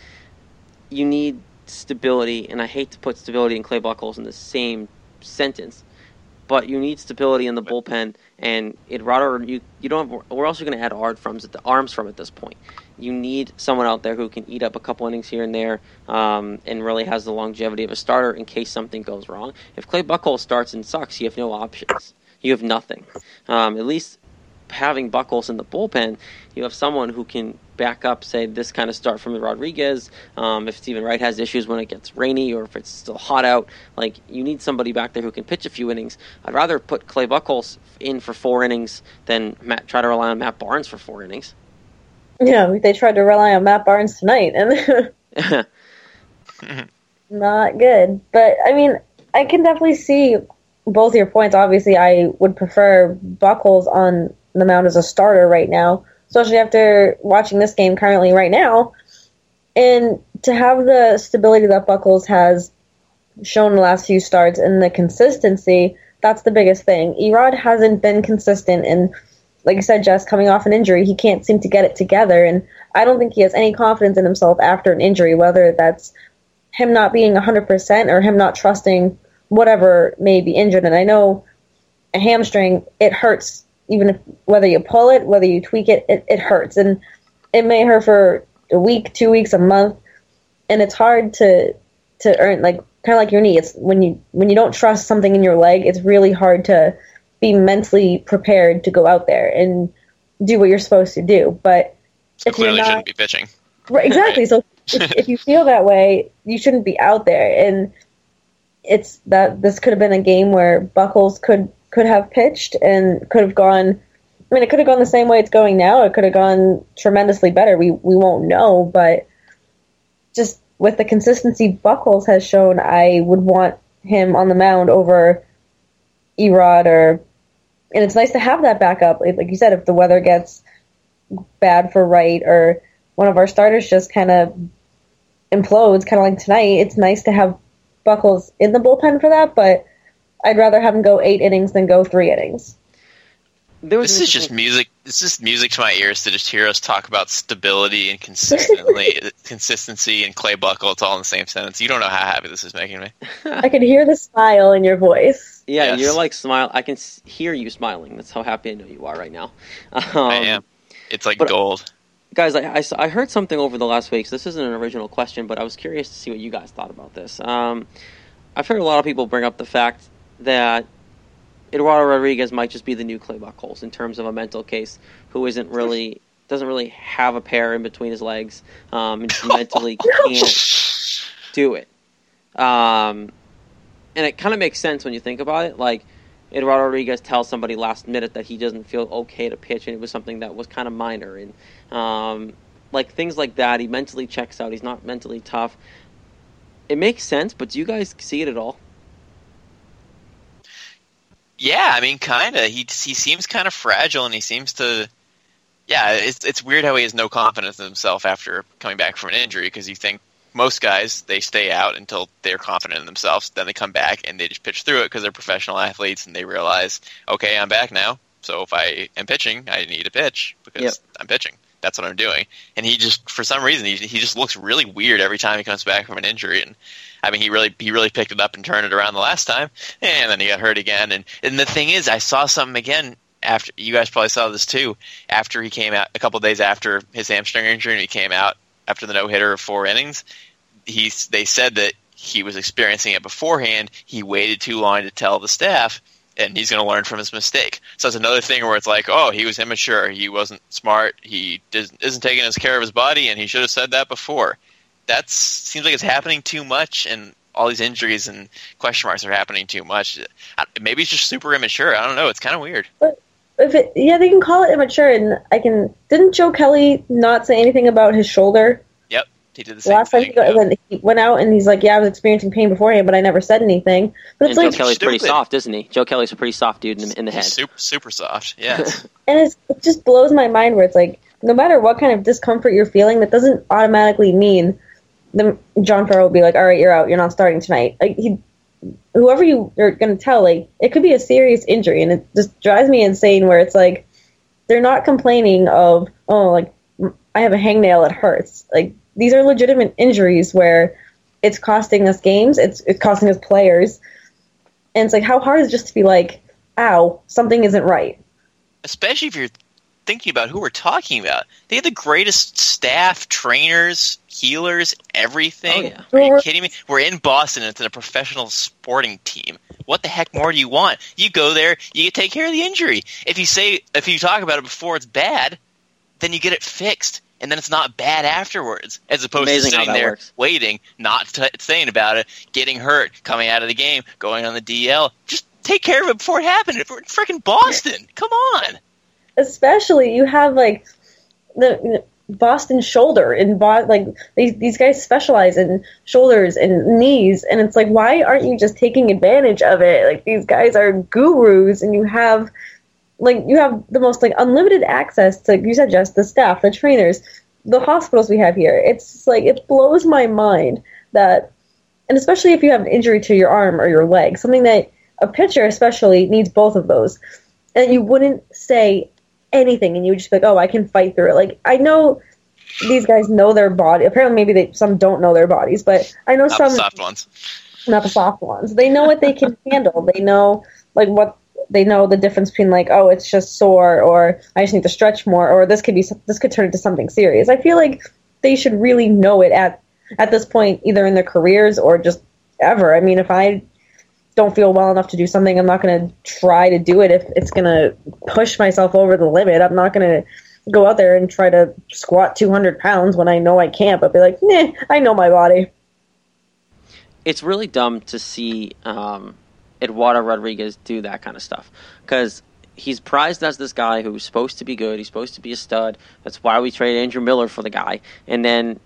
you need stability, and I hate to put stability and Clay Buchholz in the same sentence, but you need stability in the bullpen, and it rather you you don't have where else you going to add arms from at the arms from at this point. You need someone out there who can eat up a couple innings here and there, um, and really has the longevity of a starter in case something goes wrong. If Clay Buchholz starts and sucks, you have no options. You have nothing. Um, at least having Buchholz in the bullpen, you have someone who can back up, say, this kind of start from Rodriguez. Um, if Steven Wright has issues when it gets rainy or if it's still hot out, like you need somebody back there who can pitch a few innings. I'd rather put Clay Buchholz in for four innings than Matt, try to rely on Matt Barnes for four innings. Yeah, they tried to rely on Matt Barnes tonight, and not good. But I mean, I can definitely see both your points. Obviously, I would prefer Buchholz on the mound as a starter right now, especially after watching this game currently right now. And to have the stability that Buchholz has shown the last few starts and the consistency, that's the biggest thing. Erod hasn't been consistent and like I said, Jess, coming off an injury, he can't seem to get it together. And I don't think he has any confidence in himself after an injury, whether that's him not being 100% or him not trusting whatever may be injured. And I know a hamstring, it hurts, even if whether you pull it, whether you tweak it, it, it hurts. And it may hurt for a week, two weeks, a month. And it's hard to, to earn, like, kind of like your knee. It's when you, when you don't trust something in your leg, it's really hard to, be mentally prepared to go out there and do what you're supposed to do. But So if you're not, shouldn't be pitching. right, exactly. So if, if you feel that way, you shouldn't be out there. And it's that this could have been a game where Buchholz could could have pitched and could have gone. I mean, it could have gone the same way it's going now. It could have gone tremendously better. We we won't know, but just with the consistency Buchholz has shown, I would want him on the mound over Erod or and it's nice to have that backup. Like you said, if the weather gets bad for Wright or one of our starters just kind of implodes, kind of like tonight, it's nice to have Buchholz in the bullpen for that. But I'd rather have him go eight innings than go three innings. There was This is just music. This is music to my ears to just hear us talk about stability and consistently consistency and Clay Buchholz. It's all in the same sentence. You don't know how happy this is making me. I can hear the smile in your voice. Yeah, Yes. you're like smile. I can hear you smiling. That's how happy I know you are right now. Um, I am. It's like but- gold. guys, I I heard something over the last week. So this isn't an original question, but I was curious to see what you guys thought about this. Um, I've heard a lot of people bring up the fact that Eduardo Rodriguez might just be the new Clay Buchholz in terms of a mental case, who isn't really doesn't really have a pair in between his legs, um, and mentally can't do it. Um, and it kind of makes sense when you think about it. Like Eduardo Rodriguez tells somebody last minute that he doesn't feel okay to pitch, and it was something that was kind of minor, and um, like things like that. He mentally checks out. He's not mentally tough. It makes sense, but do you guys see it at all? Yeah, I mean, kind of. He he seems kind of fragile, and he seems to. Yeah, it's it's weird how he has no confidence in himself after coming back from an injury because you think most guys they stay out until they're confident in themselves, then they come back and they just pitch through it because they're professional athletes and they realize, okay, I'm back now. So if I am pitching, I need to pitch because Yep. I'm pitching. That's what I'm doing. And he just, for some reason, he he just looks really weird every time he comes back from an injury. And I mean, he really he really picked it up and turned it around the last time, and then he got hurt again. And and the thing is, I saw something again after you guys probably saw this too. After he came out a couple days after his hamstring injury, and he came out after the no hitter of four innings. He they said that he was experiencing it beforehand. He waited too long to tell the staff. And he's going to learn from his mistake. So that's another thing where it's like, oh, he was immature. He wasn't smart. He isn't taking his care of his body, and he should have said that before that seems like it's happening too much, and all these injuries and question marks are happening too much. Maybe he's just super immature. I don't know. It's kind of weird. If it, yeah, they can call it immature, and I can. Didn't Joe Kelly not say anything about his shoulder he did the same last time thing. he, got, Yep. he went out and he's like, "Yeah, I was experiencing pain beforehand, but I never said anything." But it's and like, Joe Kelly's pretty soft, isn't he? Joe Kelly's a pretty soft dude in the, in the head. Super, super soft. yeah. and it's, it just blows my mind where it's like, no matter what kind of discomfort you're feeling, that doesn't automatically mean the John Farrell will be like, "All right, you're out. You're not starting tonight." Like he, whoever you are going to tell, like it could be a serious injury, and it just drives me insane. Where it's like they're not complaining of, "Oh, like I have a hangnail, it hurts." Like these are legitimate injuries where it's costing us games. It's it's costing us players, and it's like how hard is it just to be like, "Ow, something isn't right." Especially if you're thinking about who we're talking about. They have the greatest staff, trainers, healers, everything. Oh, yeah. Are you kidding me? We're in Boston. It's a professional sporting team. What the heck more do you want? You go there, you take care of the injury. If you say, if you talk about it before it's bad, then you get it fixed, and then it's not bad afterwards. As opposed Amazing to sitting there works. waiting, not t- saying about it, getting hurt, coming out of the game, going on the DL. Just take care of it before it happened. We're in freaking Boston. Come on. especially you have like the Boston shoulder and Bo- like these these guys specialize in shoulders and knees and it's like why aren't you just taking advantage of it like these guys are gurus and you have like you have the most like unlimited access to you said just the staff the trainers the hospitals we have here it's like it blows my mind that and especially if you have an injury to your arm or your leg something that a pitcher especially needs both of those and you wouldn't say anything and you would just be like, oh, I can fight through it. Like I know these guys know their body. Apparently, maybe they some don't know their bodies, but I know Not some the soft ones. not the soft ones. They know what they can handle. They know like what they know the difference between like oh it's just sore or I just need to stretch more or this could be this could turn into something serious. I feel like they should really know it at at this point either in their careers or just ever. I mean, if I don't feel well enough to do something, I'm not going to try to do it if it's going to push myself over the limit. I'm not going to go out there and try to squat 200 pounds when I know I can't, but be like, nah, I know my body. it's really dumb to see um, Eduardo Rodriguez do that kind of stuff because he's prized as this guy who's supposed to be good. He's supposed to be a stud. That's why we traded Andrew Miller for the guy. And then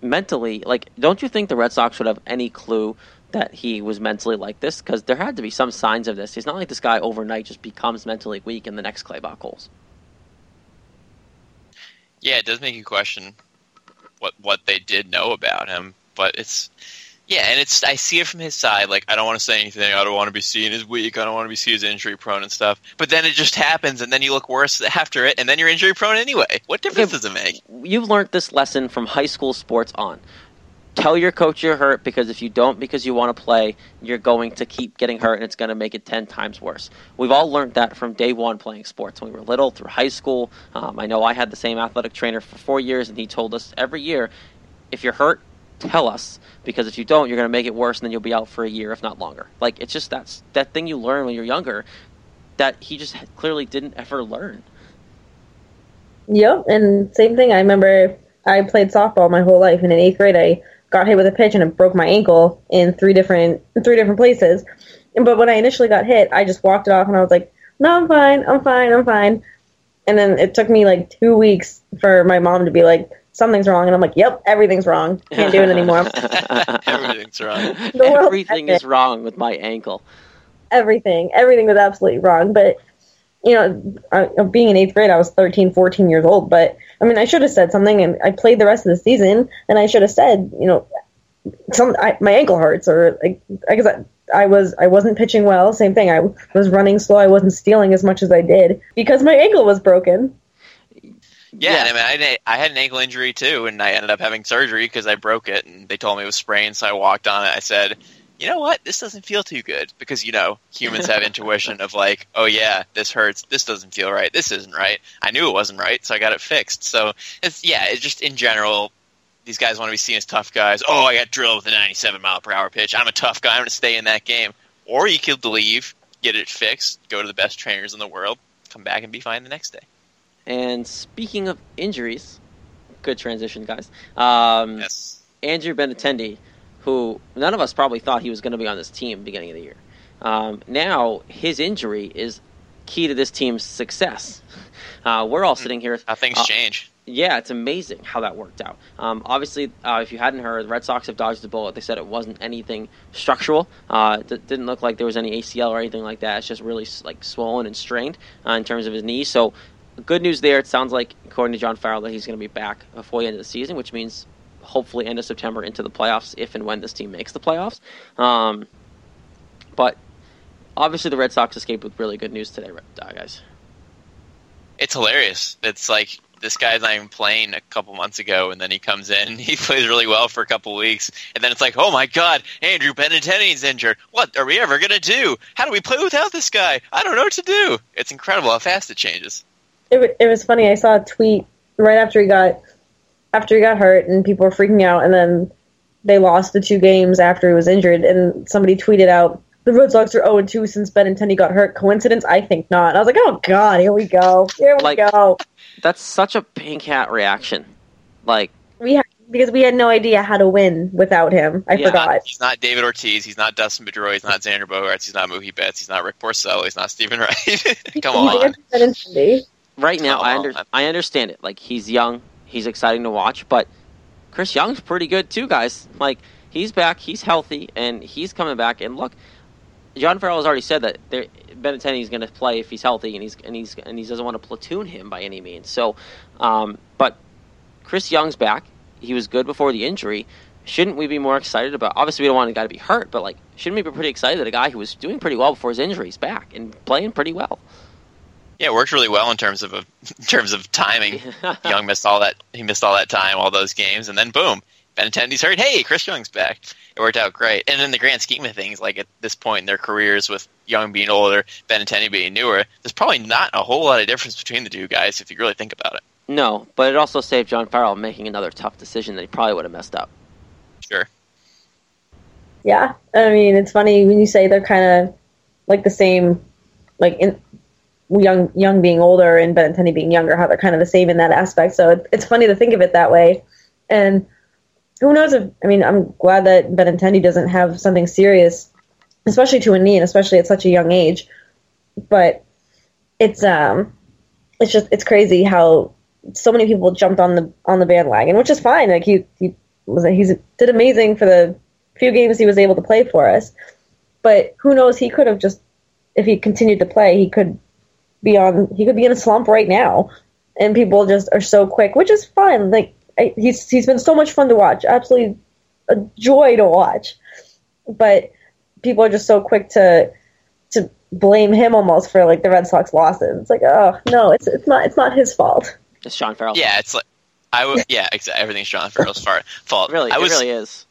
mentally, like, don't you think the Red Sox would have any clue that he was mentally like this? Because there had to be some signs of this. It's not like this guy overnight just becomes mentally weak in the next clay Buchholz. Yeah, it does make you question what what they did know about him, but it's Yeah, and it's I see it from his side. Like I don't want to say anything. I don't want to be seen as weak. I don't want to be seen as injury prone and stuff. But then it just happens, and then you look worse after it, and then you're injury prone anyway. What difference does it make? You've learned this lesson from high school sports on. Tell your coach you're hurt because if you don't because you want to play, you're going to keep getting hurt and it's going to make it 10 times worse. We've all learned that from day one playing sports when we were little through high school. Um, I know I had the same athletic trainer for four years and he told us every year if you're hurt, tell us because if you don't, you're going to make it worse and then you'll be out for a year, if not longer. Like, it's just that's that thing you learn when you're younger that he just clearly didn't ever learn. Yep, and same thing. I remember I played softball my whole life, and in eighth grade, I got hit with a pitch and it broke my ankle in three different three different places. But when I initially got hit, I just walked it off, and I was like, "No, I'm fine. I'm fine. I'm fine." And then it took me like two weeks for my mom to be like, "Something's wrong," and I'm like, "Yep, everything's wrong. Can't do it anymore." Everything's wrong. Everything is wrong with my ankle. everything. Everything was absolutely wrong. But, you know, I, being in eighth grade, I was 13, 14 years old. But, I mean, I should have said something, and I played the rest of the season, and I should have said, you know, some I, my ankle hurts, or like, I guess I, I was I wasn't pitching well. Same thing. I was running slow. I wasn't stealing as much as I did because my ankle was broken. Yeah, and I mean, I had, had an ankle injury too, and I ended up having surgery because I broke it, and they told me it was sprained. So I walked on it. I said, "You know what? This doesn't feel too good." Because you know, humans have intuition of like, "Oh yeah, this hurts. This doesn't feel right. This isn't right." I knew it wasn't right, so I got it fixed. So it's yeah, it's just in general, these guys want to be seen as tough guys. Oh, I got drilled with a 97 mile per hour pitch. I'm a tough guy. I'm going to stay in that game. Or you could leave, get it fixed, go to the best trainers in the world, come back and be fine the next day. And speaking of injuries, good transition, guys. Um, Yes. Andrew Benintendi, who none of us probably thought he was going to be on this team beginning of the year. Um, now his injury is key to this team's success. Uh, we're all sitting here. How things uh, change. Yeah, it's amazing how that worked out. Um, obviously, uh, if you hadn't heard, the Red Sox have dodged the bullet. They said it wasn't anything structural. Uh, it d- didn't look like there was any ACL or anything like that. It's just really like swollen and strained uh, in terms of his knee. So, good news there. It sounds like, according to John Farrell, that he's going to be back before the end of the season, which means hopefully end of September into the playoffs, if and when this team makes the playoffs. Um, but obviously, the Red Sox escaped with really good news today, guys. it's hilarious. It's like this guy's not even playing a couple months ago, and then he comes in, he plays really well for a couple weeks, and then it's like, oh my god, Andrew Benintendi's injured. What are we ever gonna do? How do we play without this guy? I don't know what to do. It's incredible how fast it changes. It, it was funny. I saw a tweet right after he got after he got hurt, and people were freaking out. And then they lost the two games after he was injured, and somebody tweeted out, "The Red Sox are 0 2 since Benintendi got hurt." Coincidence? I think not. And I was like, "Oh God, here we go, here we go." That's such a pink hat reaction. Like, We had because we had no idea how to win without him. I Yeah. forgot. He's not David Ortiz. He's not Dustin Pedroia. He's not Xander Bogaerts. He's not Mookie Betts. He's not Rick Porcello. He's not Steven Wright. Come He's on. Benintendi. right now, I, under, I understand it. Like, he's young, he's exciting to watch, but Chris Young's pretty good too, guys. Like, he's back, he's healthy, and he's coming back. And look, John Farrell has already said that there, Benintendi's going to play if he's healthy, and he's and he's and he doesn't want to platoon him by any means. So, um, but Chris Young's back. He was good before the injury. Shouldn't we be more excited about? Obviously, we don't want a guy to be hurt, but like, shouldn't we be pretty excited that a guy who was doing pretty well before his injury is back and playing pretty well? Yeah, it worked really well in terms of a, in terms of timing. Young missed all that. He missed all that time, all those games, and then boom, Benintendi's hurt. Hey, Chris Young's back. It worked out great. And in the grand scheme of things, like at this point in their careers, with Young being older, Benintendi being newer, there's probably not a whole lot of difference between the two guys if you really think about it. No, but it also saved John Farrell making another tough decision that he probably would have messed up. Sure. Yeah, I mean, it's funny when you say they're kind of like the same, like in young young being older and Benintendi being younger, how they're kind of the same in that aspect. So it, it's funny to think of it that way. And who knows if I mean, I'm glad that Benintendi doesn't have something serious, especially to a knee, and especially at such a young age. But it's um, it's just it's crazy how so many people jumped on the on the bandwagon, which is fine. Like he he was he's did amazing for the few games he was able to play for us. But who knows? He could have just if he continued to play, he could be on he could be in a slump right now, and people just are so quick, which is fine. Like I, he's he's been so much fun to watch. Absolutely a joy to watch. But people are just so quick to to blame him almost for like the Red Sox losses. It's like, oh no, it's it's not it's not his fault. It's John Farrell. Yeah, it's like I w- yeah, exactly. Everything's John Farrell's fault. Really, I was, it really is.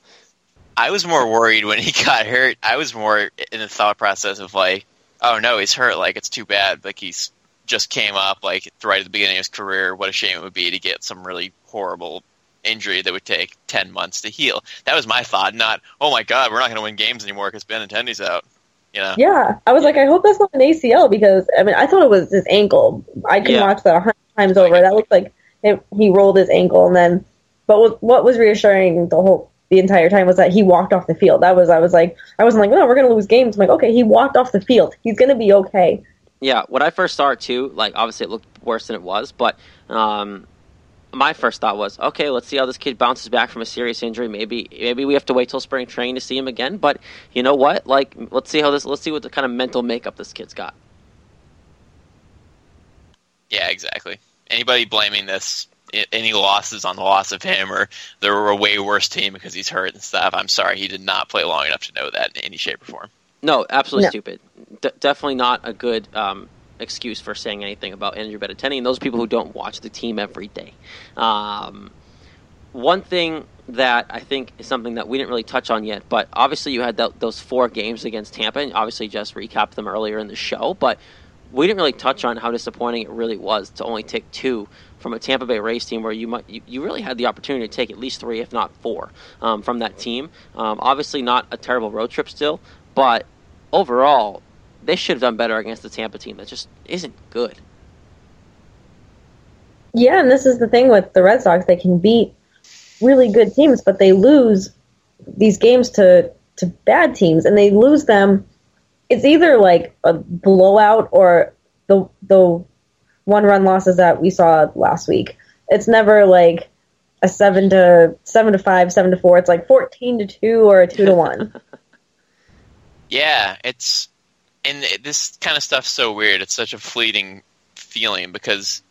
I was more worried when he got hurt. I was more in the thought process of like, oh no, he's hurt. Like it's too bad. Like he's just came up like right at the beginning of his career. What a shame it would be to get some really horrible injury that would take ten months to heal. That was my thought. Not oh my god, we're not going to win games anymore because Benintendi's out. You know? Yeah, I was like, I hope that's not an ACL because I mean, I thought it was his ankle. I can Yeah. watch that a hundred times over. That looked like it, he rolled his ankle, and then, but what, what was reassuring the whole the entire time was that he walked off the field. That was I was like, I wasn't like, no, we're gonna lose games. I'm like, okay, he walked off the field. He's gonna be okay. Yeah, when I first saw it too, like obviously it looked worse than it was, but um, my first thought was, okay, let's see how this kid bounces back from a serious injury. Maybe maybe we have to wait till spring training to see him again. But you know what? Like, let's see how this. Let's see what the kind of mental makeup this kid's got. Yeah, exactly. Anybody blaming this i- any losses on the loss of him or they're a way worse team because he's hurt and stuff. I'm sorry, he did not play long enough to know that in any shape or form. No, absolutely No. stupid. D- definitely not a good um, excuse for saying anything about Andrew Benintendi and those people who don't watch the team every day. Um, one thing that I think is something that we didn't really touch on yet, but obviously you had tho- those four games against Tampa, and obviously just recapped them earlier in the show, but we didn't really touch on how disappointing it really was to only take two from a Tampa Bay Rays team where you might you, you really had the opportunity to take at least three, if not four, um, from that team. Um, obviously, not a terrible road trip still, but overall, they should have done better against the Tampa team that just isn't good. Yeah, and this is the thing with the Red Sox; they can beat really good teams, but they lose these games to to bad teams, and they lose them. It's either like a blowout or the the one run losses that we saw last week. It's never like a seven to seven to five, seven to four. It's like fourteen to two or a two to one. Yeah, it's and this kind of stuff's so weird. It's such a fleeting feeling because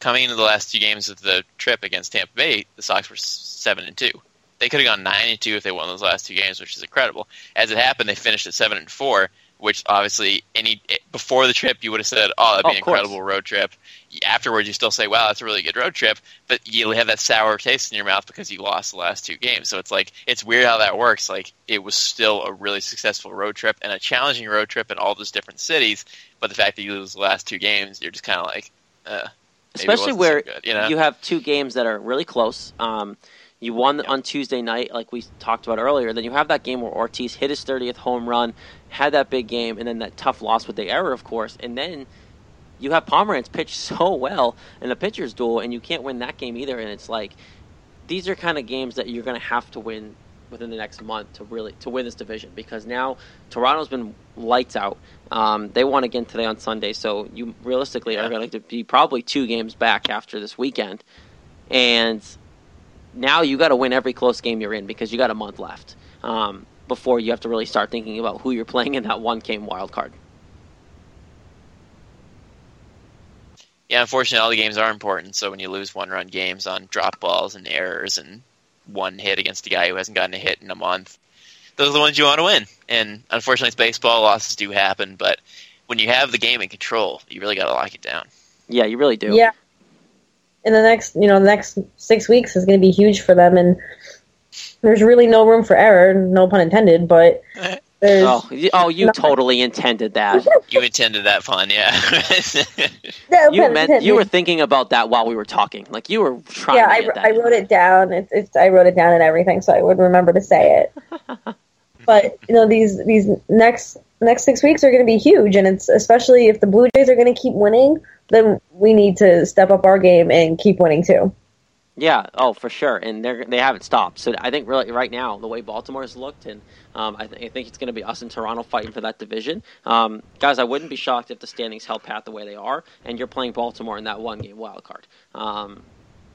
coming into the last two games of the trip against Tampa Bay, the Sox were seven and two. They could have gone nine and two if they won those last two games, which is incredible. As it happened, they finished at seven and four, which obviously any before the trip you would have said, "Oh, that'd be Oh, an of course. incredible road trip." Afterwards, you still say, "Wow, that's a really good road trip," but you have that sour taste in your mouth because you lost the last two games. So it's like it's weird how that works. Like it was still a really successful road trip and a challenging road trip in all those different cities, but the fact that you lose the last two games, you're just kind of like, uh, Especially wasn't so where good, you know? have two games that are really close. Um, you won on Tuesday night, like we talked about earlier. Then you have that game where Ortiz hit his 30th home run, had that big game, and then that tough loss with the error, of course. And then you have Pomeranz pitch so well in the pitcher's duel, and you can't win that game either. And it's like these are kind of games that you're going to have to win within the next month to really to win this division because now Toronto's been lights out. Um, they won again today on Sunday, so you realistically are going to be probably two games back after this weekend, and now you got to win every close game you're in because you got a month left um, before you have to really start thinking about who you're playing in that one game wild card. Yeah, unfortunately, all the games are important. So when you lose one run games on drop balls and errors and one hit against a guy who hasn't gotten a hit in a month, those are the ones you want to win. And unfortunately, it's baseball. Losses do happen. But when you have the game in control, you really got to lock it down. Yeah, you really do. Yeah. In the next, you know, the next six weeks is going to be huge for them, and there's really no room for error. No pun intended, but eh. there's Oh, you- oh, you totally intended that. You intended that fun, yeah. no You pun meant intended. you were thinking about that while we were talking. Like you were trying. yeah, to I, I wrote it down. It's, it's I wrote it down and everything, so I would remember to say it. but you know, these these next next six weeks are going to be huge, and it's especially if the Blue Jays are going to keep winning, then we need to step up our game and keep winning too. Yeah, oh for sure, and they they haven't stopped. So I think really right now the way Baltimore's looked, and um, I, th- I think it's going to be us and Toronto fighting for that division. Um, guys, I wouldn't be shocked if the standings held pat the way they are, and you're playing Baltimore in that one game wild card. Um,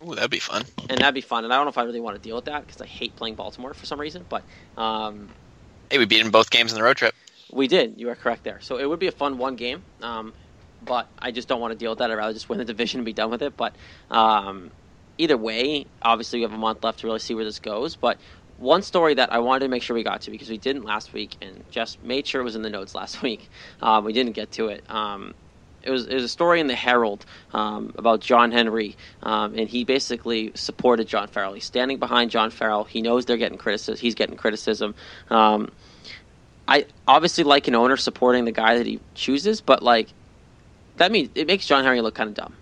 Ooh, that'd be fun. and that'd be fun. And I don't know if I really want to deal with that because I hate playing Baltimore for some reason, but um, Hey, we beat them both games in the road trip. we did. You are correct there. So it would be a fun one game, um, but I just don't want to deal with that. I'd rather just win the division and be done with it. But um, either way, obviously we have a month left to really see where this goes. But one story that I wanted to make sure we got to because we didn't last week, and just made sure it was in the notes last week. Um, we didn't get to it. Um, it was, it was a story in the Herald um, about John Henry, um, and he basically supported John Farrell. He's standing behind John Farrell. He knows they're getting criticism. He's getting criticism. Um, I obviously like an owner supporting the guy that he chooses, but like that means it makes John Henry look kind of dumb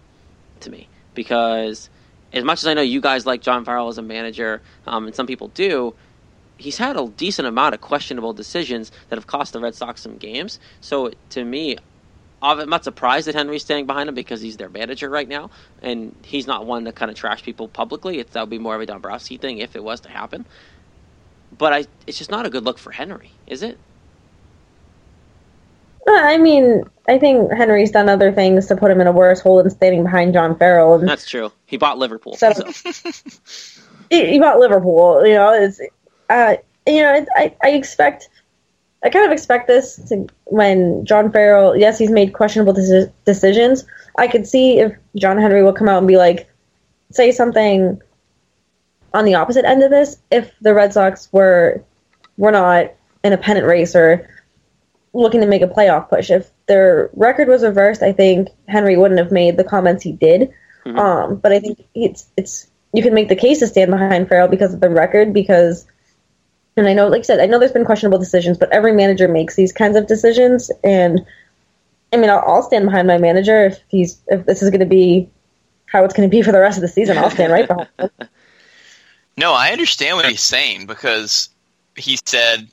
to me because as much as I know you guys like John Farrell as a manager, um, and some people do, he's had a decent amount of questionable decisions that have cost the Red Sox some games. So to me, I'm not surprised that Henry's standing behind him because he's their manager right now, and he's not one to kind of trash people publicly. It's, that would be more of a Dombrowski thing if it was to happen. But I, it's just not a good look for Henry, is it? I mean, I think Henry's done other things to put him in a worse hole than standing behind John Farrell. And That's true. He bought Liverpool. So- so. he, he bought Liverpool. You know, it's uh, you know, I I expect. I kind of expect this to when John Farrell. Yes, he's made questionable deci- decisions. I could see if John Henry will come out and be like, say something on the opposite end of this. If the Red Sox were were not in a pennant race or looking to make a playoff push, if their record was reversed, I think Henry wouldn't have made the comments he did. Um, but I think it's it's you can make the case to stand behind Farrell because of the record because and I know like I said, I know there's been questionable decisions, but every manager makes these kinds of decisions and I mean I'll, I'll stand behind my manager if he's if this is gonna be how it's gonna be for the rest of the season, I'll stand right behind him. No, I understand what he's saying because he said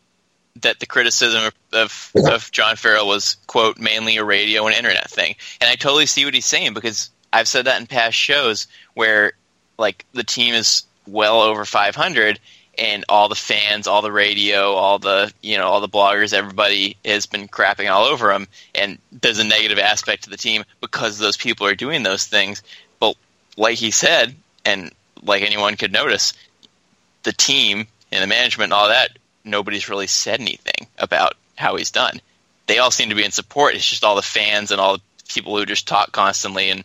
that the criticism of, of, John Farrell was, quote, mainly a radio and internet thing. And I totally see what he's saying because I've said that in past shows where, like, the team is well over 500 and all the fans, all the radio, all the, you know, all the bloggers, everybody has been crapping all over him. And there's a negative aspect to the team because those people are doing those things. But like he said, and like anyone could notice, the team and the management and all that, nobody's really said anything about how he's done. They all seem to be in support. It's just all the fans and all the people who just talk constantly and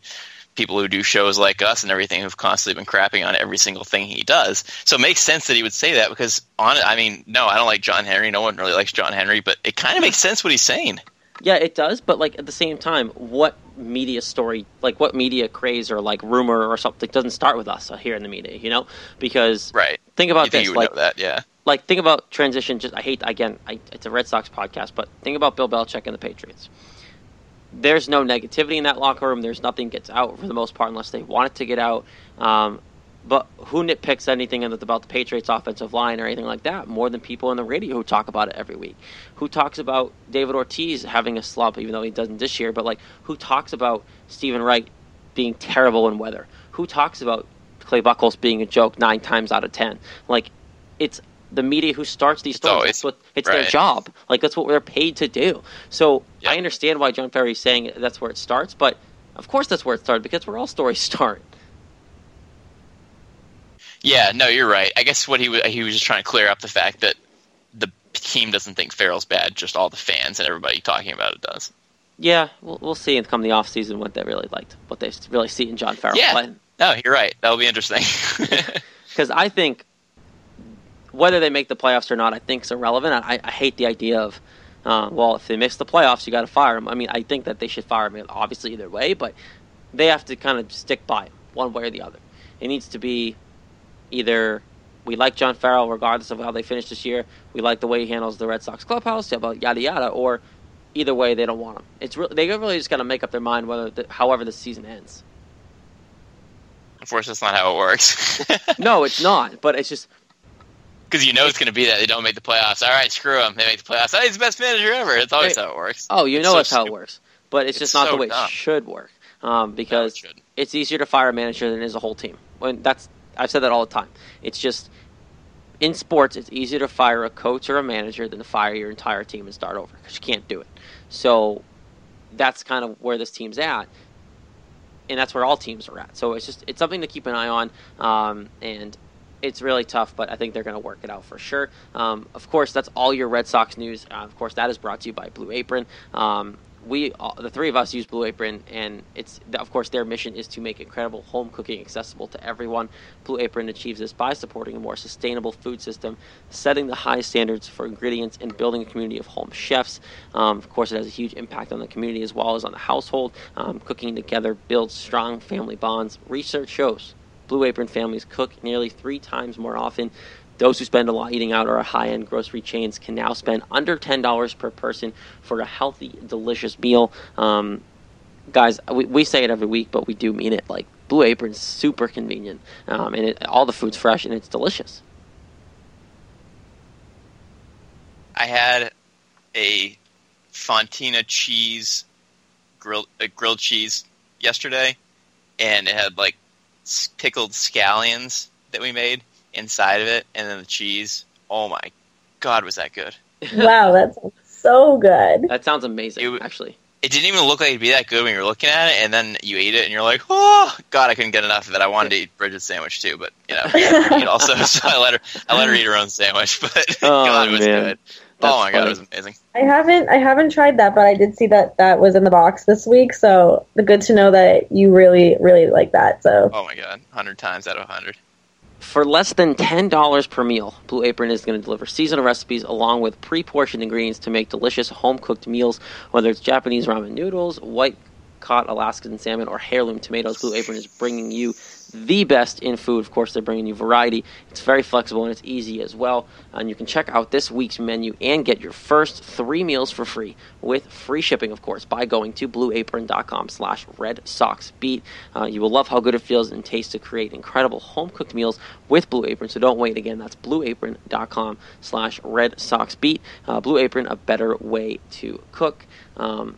people who do shows like us and everything who've constantly been crapping on every single thing he does. So it makes sense that he would say that because on I mean, no, I don't like John Henry. No one really likes John Henry, but it kind of makes sense what he's saying. Yeah, it does, but like at the same time, what media story, like what media craze or like rumor or something doesn't start with us here in the media, you know? Because Right. think about you think this, you would like know that, yeah. Like think about transition. Just I hate again. I, it's a Red Sox podcast, but think about Bill Belichick and the Patriots. There's no negativity in that locker room. There's nothing gets out for the most part unless they want it to get out. Um, but who nitpicks anything about the Patriots' offensive line or anything like that more than people on the radio who talk about it every week? Who talks about David Ortiz having a slump, even though he doesn't this year? But like, who talks about Steven Wright being terrible in weather? Who talks about Clay Buchholz being a joke nine times out of ten? Like, it's the media who starts these stories. always- That's what it's their job. Like that's what they're paid to do. So Yeah. I understand why John Farrell's saying that's where it starts, but of course that's where it started because where all stories start. Yeah, no, you're right. I guess what he was he was just trying to clear up the fact that the team doesn't think Farrell's bad, just all the fans and everybody talking about it does. Yeah, we'll, we'll see in come the off season what they really liked, what they really see in John Farrell Yeah. play. No, you're right. That'll be interesting. Because I think whether they make the playoffs or not, I think is irrelevant. I, I hate the idea of, uh, well, if they miss the playoffs, you got to fire them. I mean, I think that they should fire him, obviously either way, but they have to kind of stick by him one way or the other. It needs to be either we like John Farrell regardless of how they finish this year, we like the way he handles the Red Sox clubhouse, yada yada, or either way they don't want him. It's really, they really just got to make up their mind whether, the, however, the season ends. Unfortunately, that's not how it works. No, it's not, but it's just Because you know it's going to be that they don't make the playoffs. All right, screw them. They make the playoffs. Oh, he's the best manager ever. It's always how it works. Oh, you It's know so that's how it works. But it's, It's just not so the way dumb. it should work. Um, because shouldn't. it's easier to fire a manager than it is a whole team. When that's I've said that all the time. It's just in sports, it's easier to fire a coach or a manager than to fire your entire team and start over because you can't do it. So that's kind of where this team's at, and that's where all teams are at. So it's just it's something to keep an eye on, um, and it's really tough, but I think they're going to work it out for sure. Um, of course, that's all your Red Sox news. Uh, of course, that is brought to you by Blue Apron. Um, we, all, the three of us, use Blue Apron, and it's of course their mission is to make incredible home cooking accessible to everyone. Blue Apron achieves this by supporting a more sustainable food system, setting the high standards for ingredients, and building a community of home chefs. Um, of course, it has a huge impact on the community as well as on the household. Um, cooking together builds strong family bonds. Research shows Blue Apron families cook nearly three times more often those who spend a lot eating out or high end grocery chains can now spend under $10 per person for a healthy, delicious meal. Um, guys, we, we say it every week, but we do mean it. Like, Blue Apron's super convenient, um, and it, all the food's fresh and it's delicious. I had a Fontina cheese grilled uh, grilled cheese yesterday, and it had like pickled scallions that we made inside of it, and then the cheese. Oh my god, was that good? Wow, that sounds so good. That sounds amazing, It- actually. It didn't even look like it'd be that good when you were looking at it, and then you ate it, and you're like, "Oh God, I couldn't get enough of it." I wanted to eat Bridget's sandwich too, but you know, also, so I let her, I let her eat her own sandwich. But Oh, God, it was man. good. That's oh my God, it was amazing. I haven't I haven't tried that, but I did see that that was in the box this week. So the good to know that you really really like that. So Oh my God, hundred times out of hundred. For less than $10 per meal, Blue Apron is going to deliver seasonal recipes along with pre portioned ingredients to make delicious home cooked meals. Whether it's Japanese ramen noodles, white caught Alaskan salmon, or heirloom tomatoes, Blue Apron is bringing you the best in food. Of course, they're bringing you variety. It's very flexible and it's easy as well. And you can check out this week's menu and get your first three meals for free with free shipping, of course, by going to blueapron.com slash red beat. Uh, you will love how good it feels and tastes to create incredible home cooked meals with Blue Apron. So don't wait again. That's blueapron.com slash red beat. Uh, Blue Apron, a better way to cook. Um,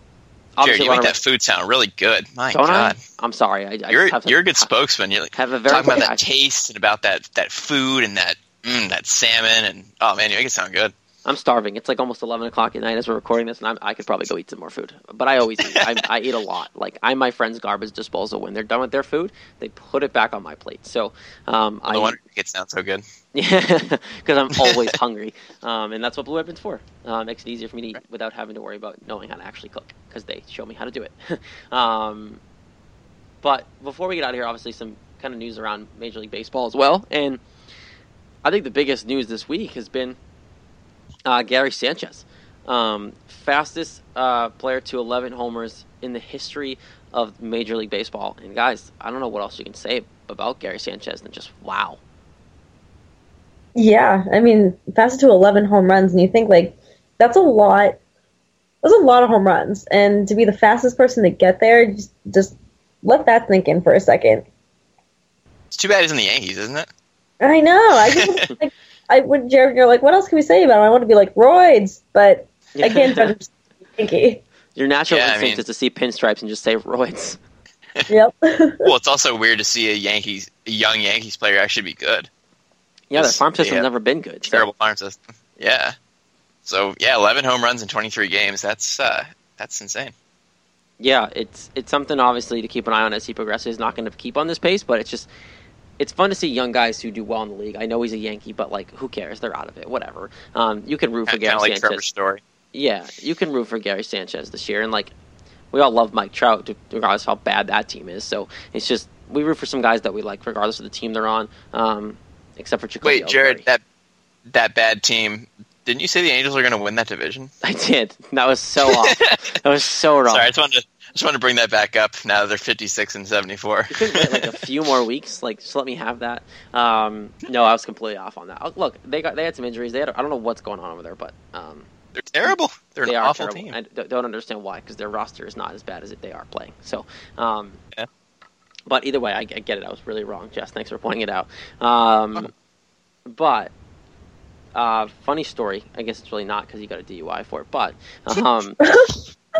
Jared, you make of- that food sound really good. My don't God, I? I'm sorry. I, I you're have you're a good spokesman. You have a very talking about that taste and about that that food and that mm, that salmon and oh man, you make it sound good. I'm starving. It's like almost 11 o'clock at night as we're recording this, and I'm, I could probably go eat some more food. But I always eat. I, I eat a lot. Like I'm my friend's garbage disposal. When they're done with their food, they put it back on my plate. So um, I No wonder it sound so good. Yeah, because I'm always hungry, um, and that's what Blue Apron's for. Uh, makes it easier for me to eat without having to worry about knowing how to actually cook because they show me how to do it. um, but before we get out of here, obviously some kind of news around Major League Baseball as well, and I think the biggest news this week has been uh, Gary Sanchez, um, fastest uh, player to 11 homers in the history of Major League Baseball. And guys, I don't know what else you can say about Gary Sanchez than just wow. yeah, I mean fastest to eleven home runs, and you think like that's a lot. That's a lot of home runs, and to be the fastest person to get there, just just let that sink in for a second. It's too bad he's in the Yankees, isn't it? I know. I just like I would Jared. You're like, what else can we say about him? I want to be like roids, but I can't judge him. Your natural Yeah, I instinct mean- is to see pinstripes and just say roids. Yep. Well, it's also weird to see a Yankees, a young Yankees player actually be good. Yeah, their farm system's yeah. never been good. so- Terrible farm system. Yeah. So yeah, 11 home runs in 23 games. That's uh, that's insane. yeah, it's it's something obviously to keep an eye on as he progresses. He's not going to keep on this pace, but it's just it's fun to see young guys who do well in the league. I know he's a Yankee, but like, who cares? They're out of it. Whatever. Um, you can root for Gary like Sanchez. Yeah, you can root for Gary Sanchez this year, and like we all love Mike Trout, regardless of how bad that team is. So it's just we root for some guys that we like, regardless of the team they're on. Um, except for Jacoby Wait, Jared, that that bad team. Didn't you say the Angels are going to win that division? I did. That was so off. that was so wrong. Sorry, I just wanted to just want to bring that back up. Now that they're 56 and 74. You couldn't wait like a few more weeks. Like, just let me have that. Um, no, I was completely off on that. Oh, Look, they got they had some injuries. They had I don't know what's going on over there, but um, They're terrible. They're they an awful terrible. team. I don't understand why because their roster is not as bad as they are playing. So, um, Yeah. but either way, I, I get it. I was really wrong, Jess. Thanks for pointing it out. Um, but uh, funny story. I guess it's really not because he got a DUI for it. But um,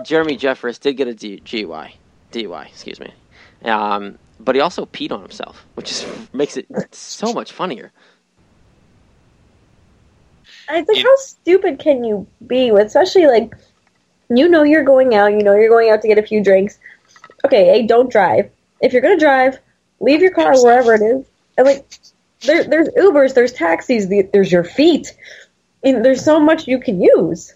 Jeremy Jeffress did get a D- GUI, DUI, excuse me. Um, but he also peed on himself, which is makes it so much funnier. It's like, how stupid can you be? Especially like, you know, you're going out. You know, you're going out to get a few drinks. Okay, hey, don't drive. If you're gonna drive, leave your car wherever it is. And like, there, there's Ubers, there's taxis, the- there's your feet. And there's so much you can use.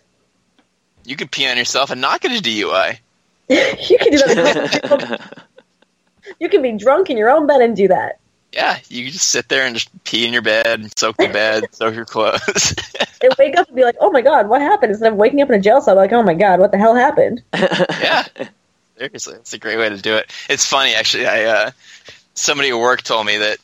You could pee on yourself and not get a DUI. you can do that. you can be drunk in your own bed and do that. Yeah, you can just sit there and just pee in your bed soak the bed, soak your clothes. And wake up and be like, "Oh my god, what happened?" Instead of waking up in a jail cell, like, "Oh my god, what the hell happened?" yeah, seriously, it's a great way to do it. It's funny actually. I uh, somebody at work told me that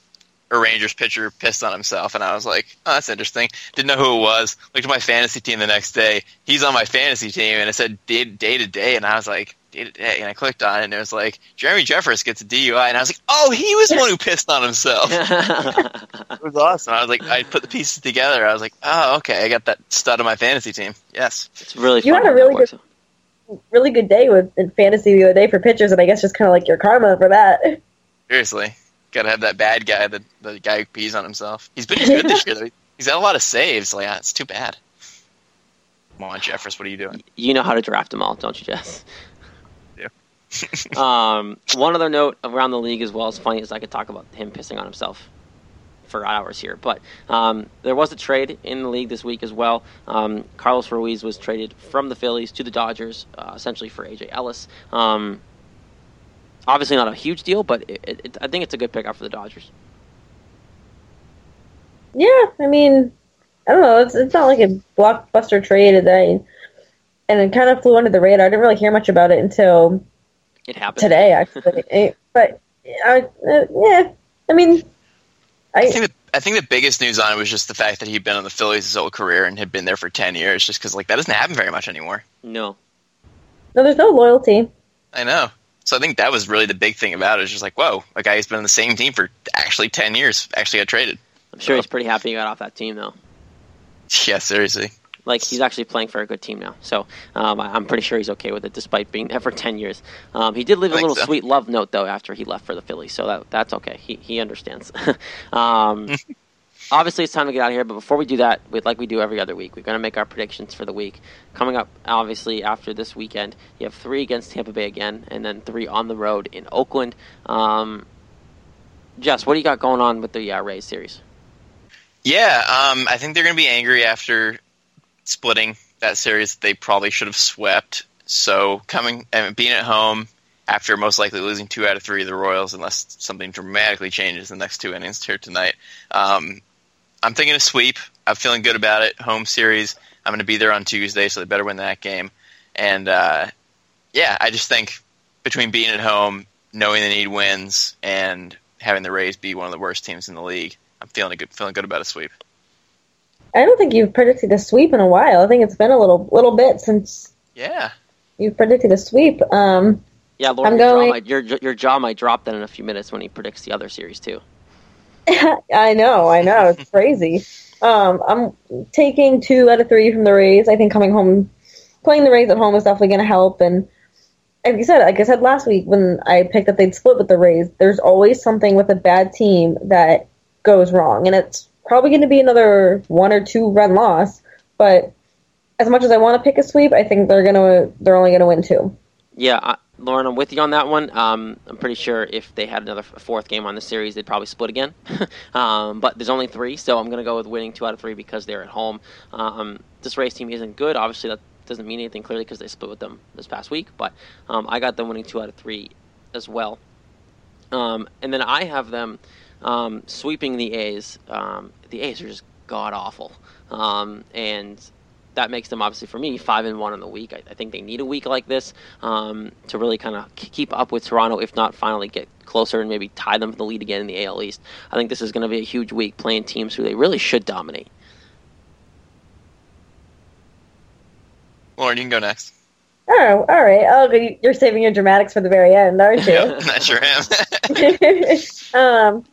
a Rangers pitcher pissed on himself, and I was like, "Oh, that's interesting." Didn't know who it was. Looked at my fantasy team the next day. He's on my fantasy team, and it said day, day to day, and I was like, "Day to day," and I clicked on it, and it was like Jeremy Jeffress gets a DUI, and I was like, "Oh, he was the one who pissed on himself." it was awesome. I was like, I put the pieces together. I was like, "Oh, okay, I got that stud on my fantasy team." Yes, it's really You had a really that works. good, really good day with in fantasy the other day for pitchers, and I guess just kind of like your karma for that. seriously, got to have that bad guy, the the guy who pees on himself. He's been good this year. though. He's got a lot of saves. Like, ah, it's too bad. Come on, Jeffress, what are you doing? You know how to draft them all, don't you, Jess? Yeah. um, one other note around the league as well, as funny as I could talk about him pissing on himself for hours here, but um, there was a trade in the league this week as well. Um, Carlos Ruiz was traded from the Phillies to the Dodgers, uh, essentially for AJ Ellis. Um, obviously not a huge deal, but it, it, I think it's a good pickup for the Dodgers. Yeah, I mean, I don't know. It's it's not like a blockbuster trade today, and it kind of flew under the radar. I didn't really hear much about it until It happened today, actually. But I, uh, yeah, I mean, I I think the, I think the biggest news on it was just the fact that he'd been on the Phillies his whole career and had been there for ten years. Just because like that doesn't happen very much anymore. No. no, there's no loyalty. I know. So I think that was really the big thing about it. it. Is just like, whoa, a guy who's been on the same team for actually ten years actually got traded. I'm sure he's pretty happy he got off that team, though. Yeah, seriously. Like he's actually playing for a good team now, so um, I'm pretty sure he's okay with it, despite being there for ten years. Um, he did leave I a little so. sweet love note though after he left for the Phillies, so that that's okay. He he understands. um, obviously, it's time to get out of here, but before we do that, we, like we do every other week, we're going to make our predictions for the week. Coming up, obviously after this weekend, you have three against Tampa Bay again, and then three on the road in Oakland. Um, Jess, what do you got going on with the uh, Rays series? Yeah, um, I think they're going to be angry after splitting that series. They probably should have swept. So coming and being at home after most likely losing two out of three of the Royals, unless something dramatically changes in the next two innings here tonight. Um, I'm thinking a sweep. I'm feeling good about it. Home series. I'm going to be there on Tuesday, so they better win that game. And uh, yeah, I just think between being at home, knowing they need wins, and having the Rays be one of the worst teams in the league, I'm feeling a good feeling good about a sweep. I don't think you've predicted a sweep in a while. I think it's been a little little bit since Yeah. you've predicted a sweep. Um, Yeah, Lauren, I'm your, going- jaw might, your your jaw might drop then in a few minutes when he predicts the other series too. I know, I know, it's crazy. Um, I'm taking two out of three from the Rays. I think coming home, playing the Rays at home is definitely going to help. And like you said, like I said last week when I picked that they'd split with the Rays, there's always something with a bad team that goes wrong, and it's probably going to be another one or two run loss. But as much as I want to pick a sweep, I think they're gonna they're only going to win two. Yeah, Lauren, I'm with you on that one. Um, I'm pretty sure if they had another fourth game on the series, they'd probably split again. um, but there's only three, so I'm going to go with winning two out of three because they're at home. Um, this Rays team isn't good. Obviously, that doesn't mean anything clearly because they split with them this past week. But um, I got them winning two out of three as well. Um, and then I have them um, sweeping the A's. The A's are just god awful, and that makes them obviously for me five and one in the week. I, I think they need a week like this um, to really kind of keep up with Toronto, if not finally get closer and maybe tie them for the lead again in the AL East. I think this is going to be a huge week playing teams who they really should dominate. Lauren, you can go next. Oh, all right. Oh, you- you're saving your dramatics for the very end, aren't you? I sure am. um,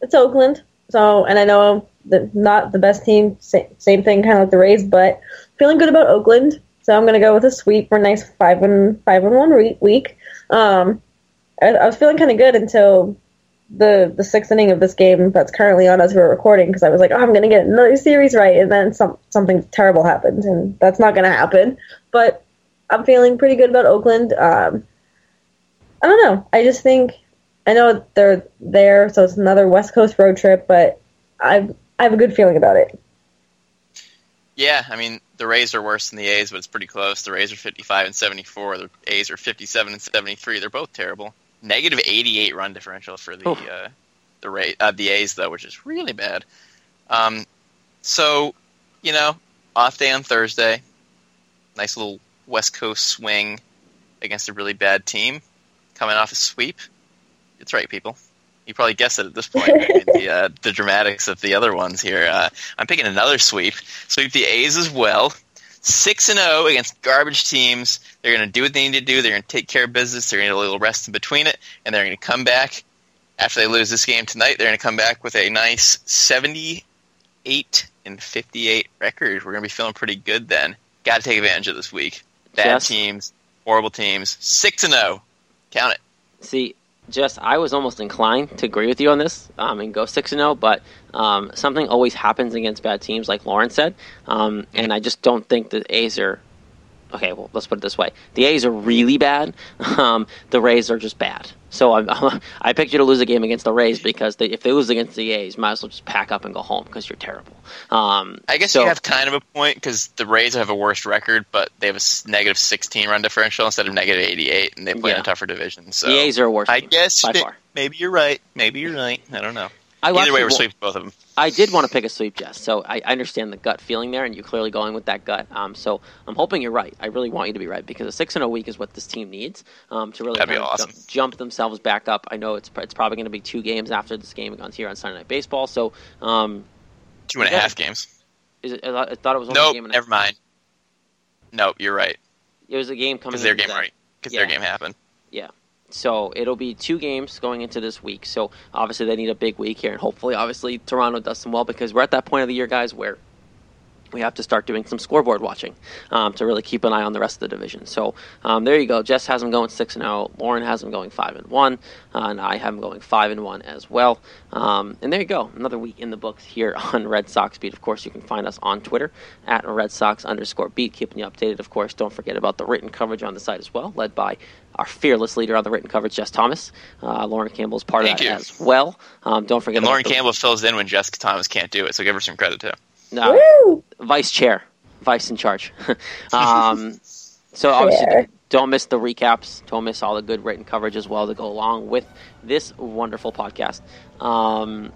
it's Oakland. So, and I know that not the best team. Same, same thing, kind of like the Rays, but feeling good about Oakland. So I'm going to go with a sweep for a nice five and five and one re- week. Um, I, I was feeling kind of good until the the sixth inning of this game that's currently on as we're recording because I was like, oh, I'm going to get another series right, and then some something terrible happened, and that's not going to happen. But I'm feeling pretty good about Oakland. Um, I don't know. I just think I know they're there, so it's another West Coast road trip, but I I have a good feeling about it. Yeah, I mean the Rays are worse than the A's, but it's pretty close. The Rays are 55 and 74. The A's are 57 and 73. They're both terrible. Negative 88 run differential for the Oof. uh, the Ray uh, the A's though, which is really bad. Um, so you know, off day on Thursday. Nice little West Coast swing against a really bad team, coming off a sweep. It's right, people. You probably guessed it at this point. The, uh, the dramatics of the other ones here. Uh, I'm picking another sweep. Sweep the A's as well. Six and zero against garbage teams. They're going to do what they need to do. They're going to take care of business. They're going to get a little rest in between it, and they're going to come back after they lose this game tonight. They're going to come back with a nice 78 and 58 record. We're going to be feeling pretty good then. Got to take advantage of this week. Bad Yes. teams, horrible teams. Six and zero. Count it. See, Jess, I was almost inclined to agree with you on this um, and go six and zero, but um, something always happens against bad teams, like Lauren said, um, and I just don't think the A's are. Okay, well, let's put it this way: the A's are really bad. Um, the Rays are just bad. So I'm, I picked you to lose a game against the Rays because they, if they lose against the A's, might as well just pack up and go home because you're terrible. Um, I guess so- you have kind of a point because the Rays have a worse record, but they have a 16 run differential instead of negative 88, and they play in a tougher division. So the A's are a worse. I guess far. maybe you're right. Maybe you're right. I don't know. I Either way, we're sweeping both of them. I did want to pick a sweep, Jess. So I, I understand the gut feeling there, and you're clearly going with that gut. Um, so I'm hoping you're right. I really want you to be right because a six and a week is what this team needs um, to really That'd be kind of awesome. jump, jump themselves back up. I know it's it's probably going to be two games after this game on here on Sunday Night Baseball. So um, Two and a Yeah. half games. is it, I thought- it was only a game. And never mind. Nope, you're right. It was a game coming. Because their game that. right. Because Yeah. their game happened. So it'll be two games going into this week. So obviously they need a big week here, and hopefully, obviously Toronto does some well because we're at that point of the year, guys, where we have to start doing some scoreboard watching um, to really keep an eye on the rest of the division. So um, there you go. Jess has them going six and zero. Lauren has them going five and one, uh, and I have them going five and one as well. Um, and there you go. Another week in the books here on Red Sox Beat. Of course, you can find us on Twitter at Red Sox underscore Beat, keeping you updated. Of course, don't forget about the written coverage on the site as well, led by our fearless leader on the written coverage, Jess Thomas. Uh, Lauren Campbell is part Thank of that you. as well. Um, don't forget And about Lauren the- Campbell fills in when Jessica Thomas can't do it, so give her some credit too. Uh, Woo! vice chair, vice in charge. um, so obviously, Chair. don't miss the recaps. Don't miss all the good written coverage as well to go along with this wonderful podcast. Um,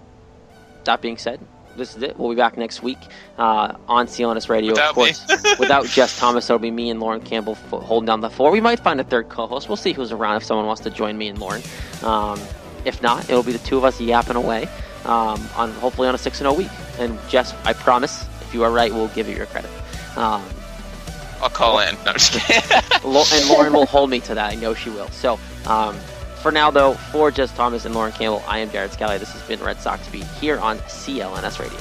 that being said, this is it. We'll be back next week uh, on CLNS Radio, Without of course. without Jess Thomas, it'll be me and Lauren Campbell f- holding down the floor. We might find a third co-host. We'll see who's around if someone wants to join me and Lauren. Um, if not, it'll be the two of us yapping away um, on hopefully on a six and zero week. And Jess, I promise, if you are right, we'll give you your credit. Um, I'll call in. No, I'm just kidding. And Lauren will hold me to that. I know she will. So, um, for now, though, for Jess Thomas and Lauren Campbell, I am Jared Scally. This has been Red Sox Beat here on CLNS Radio.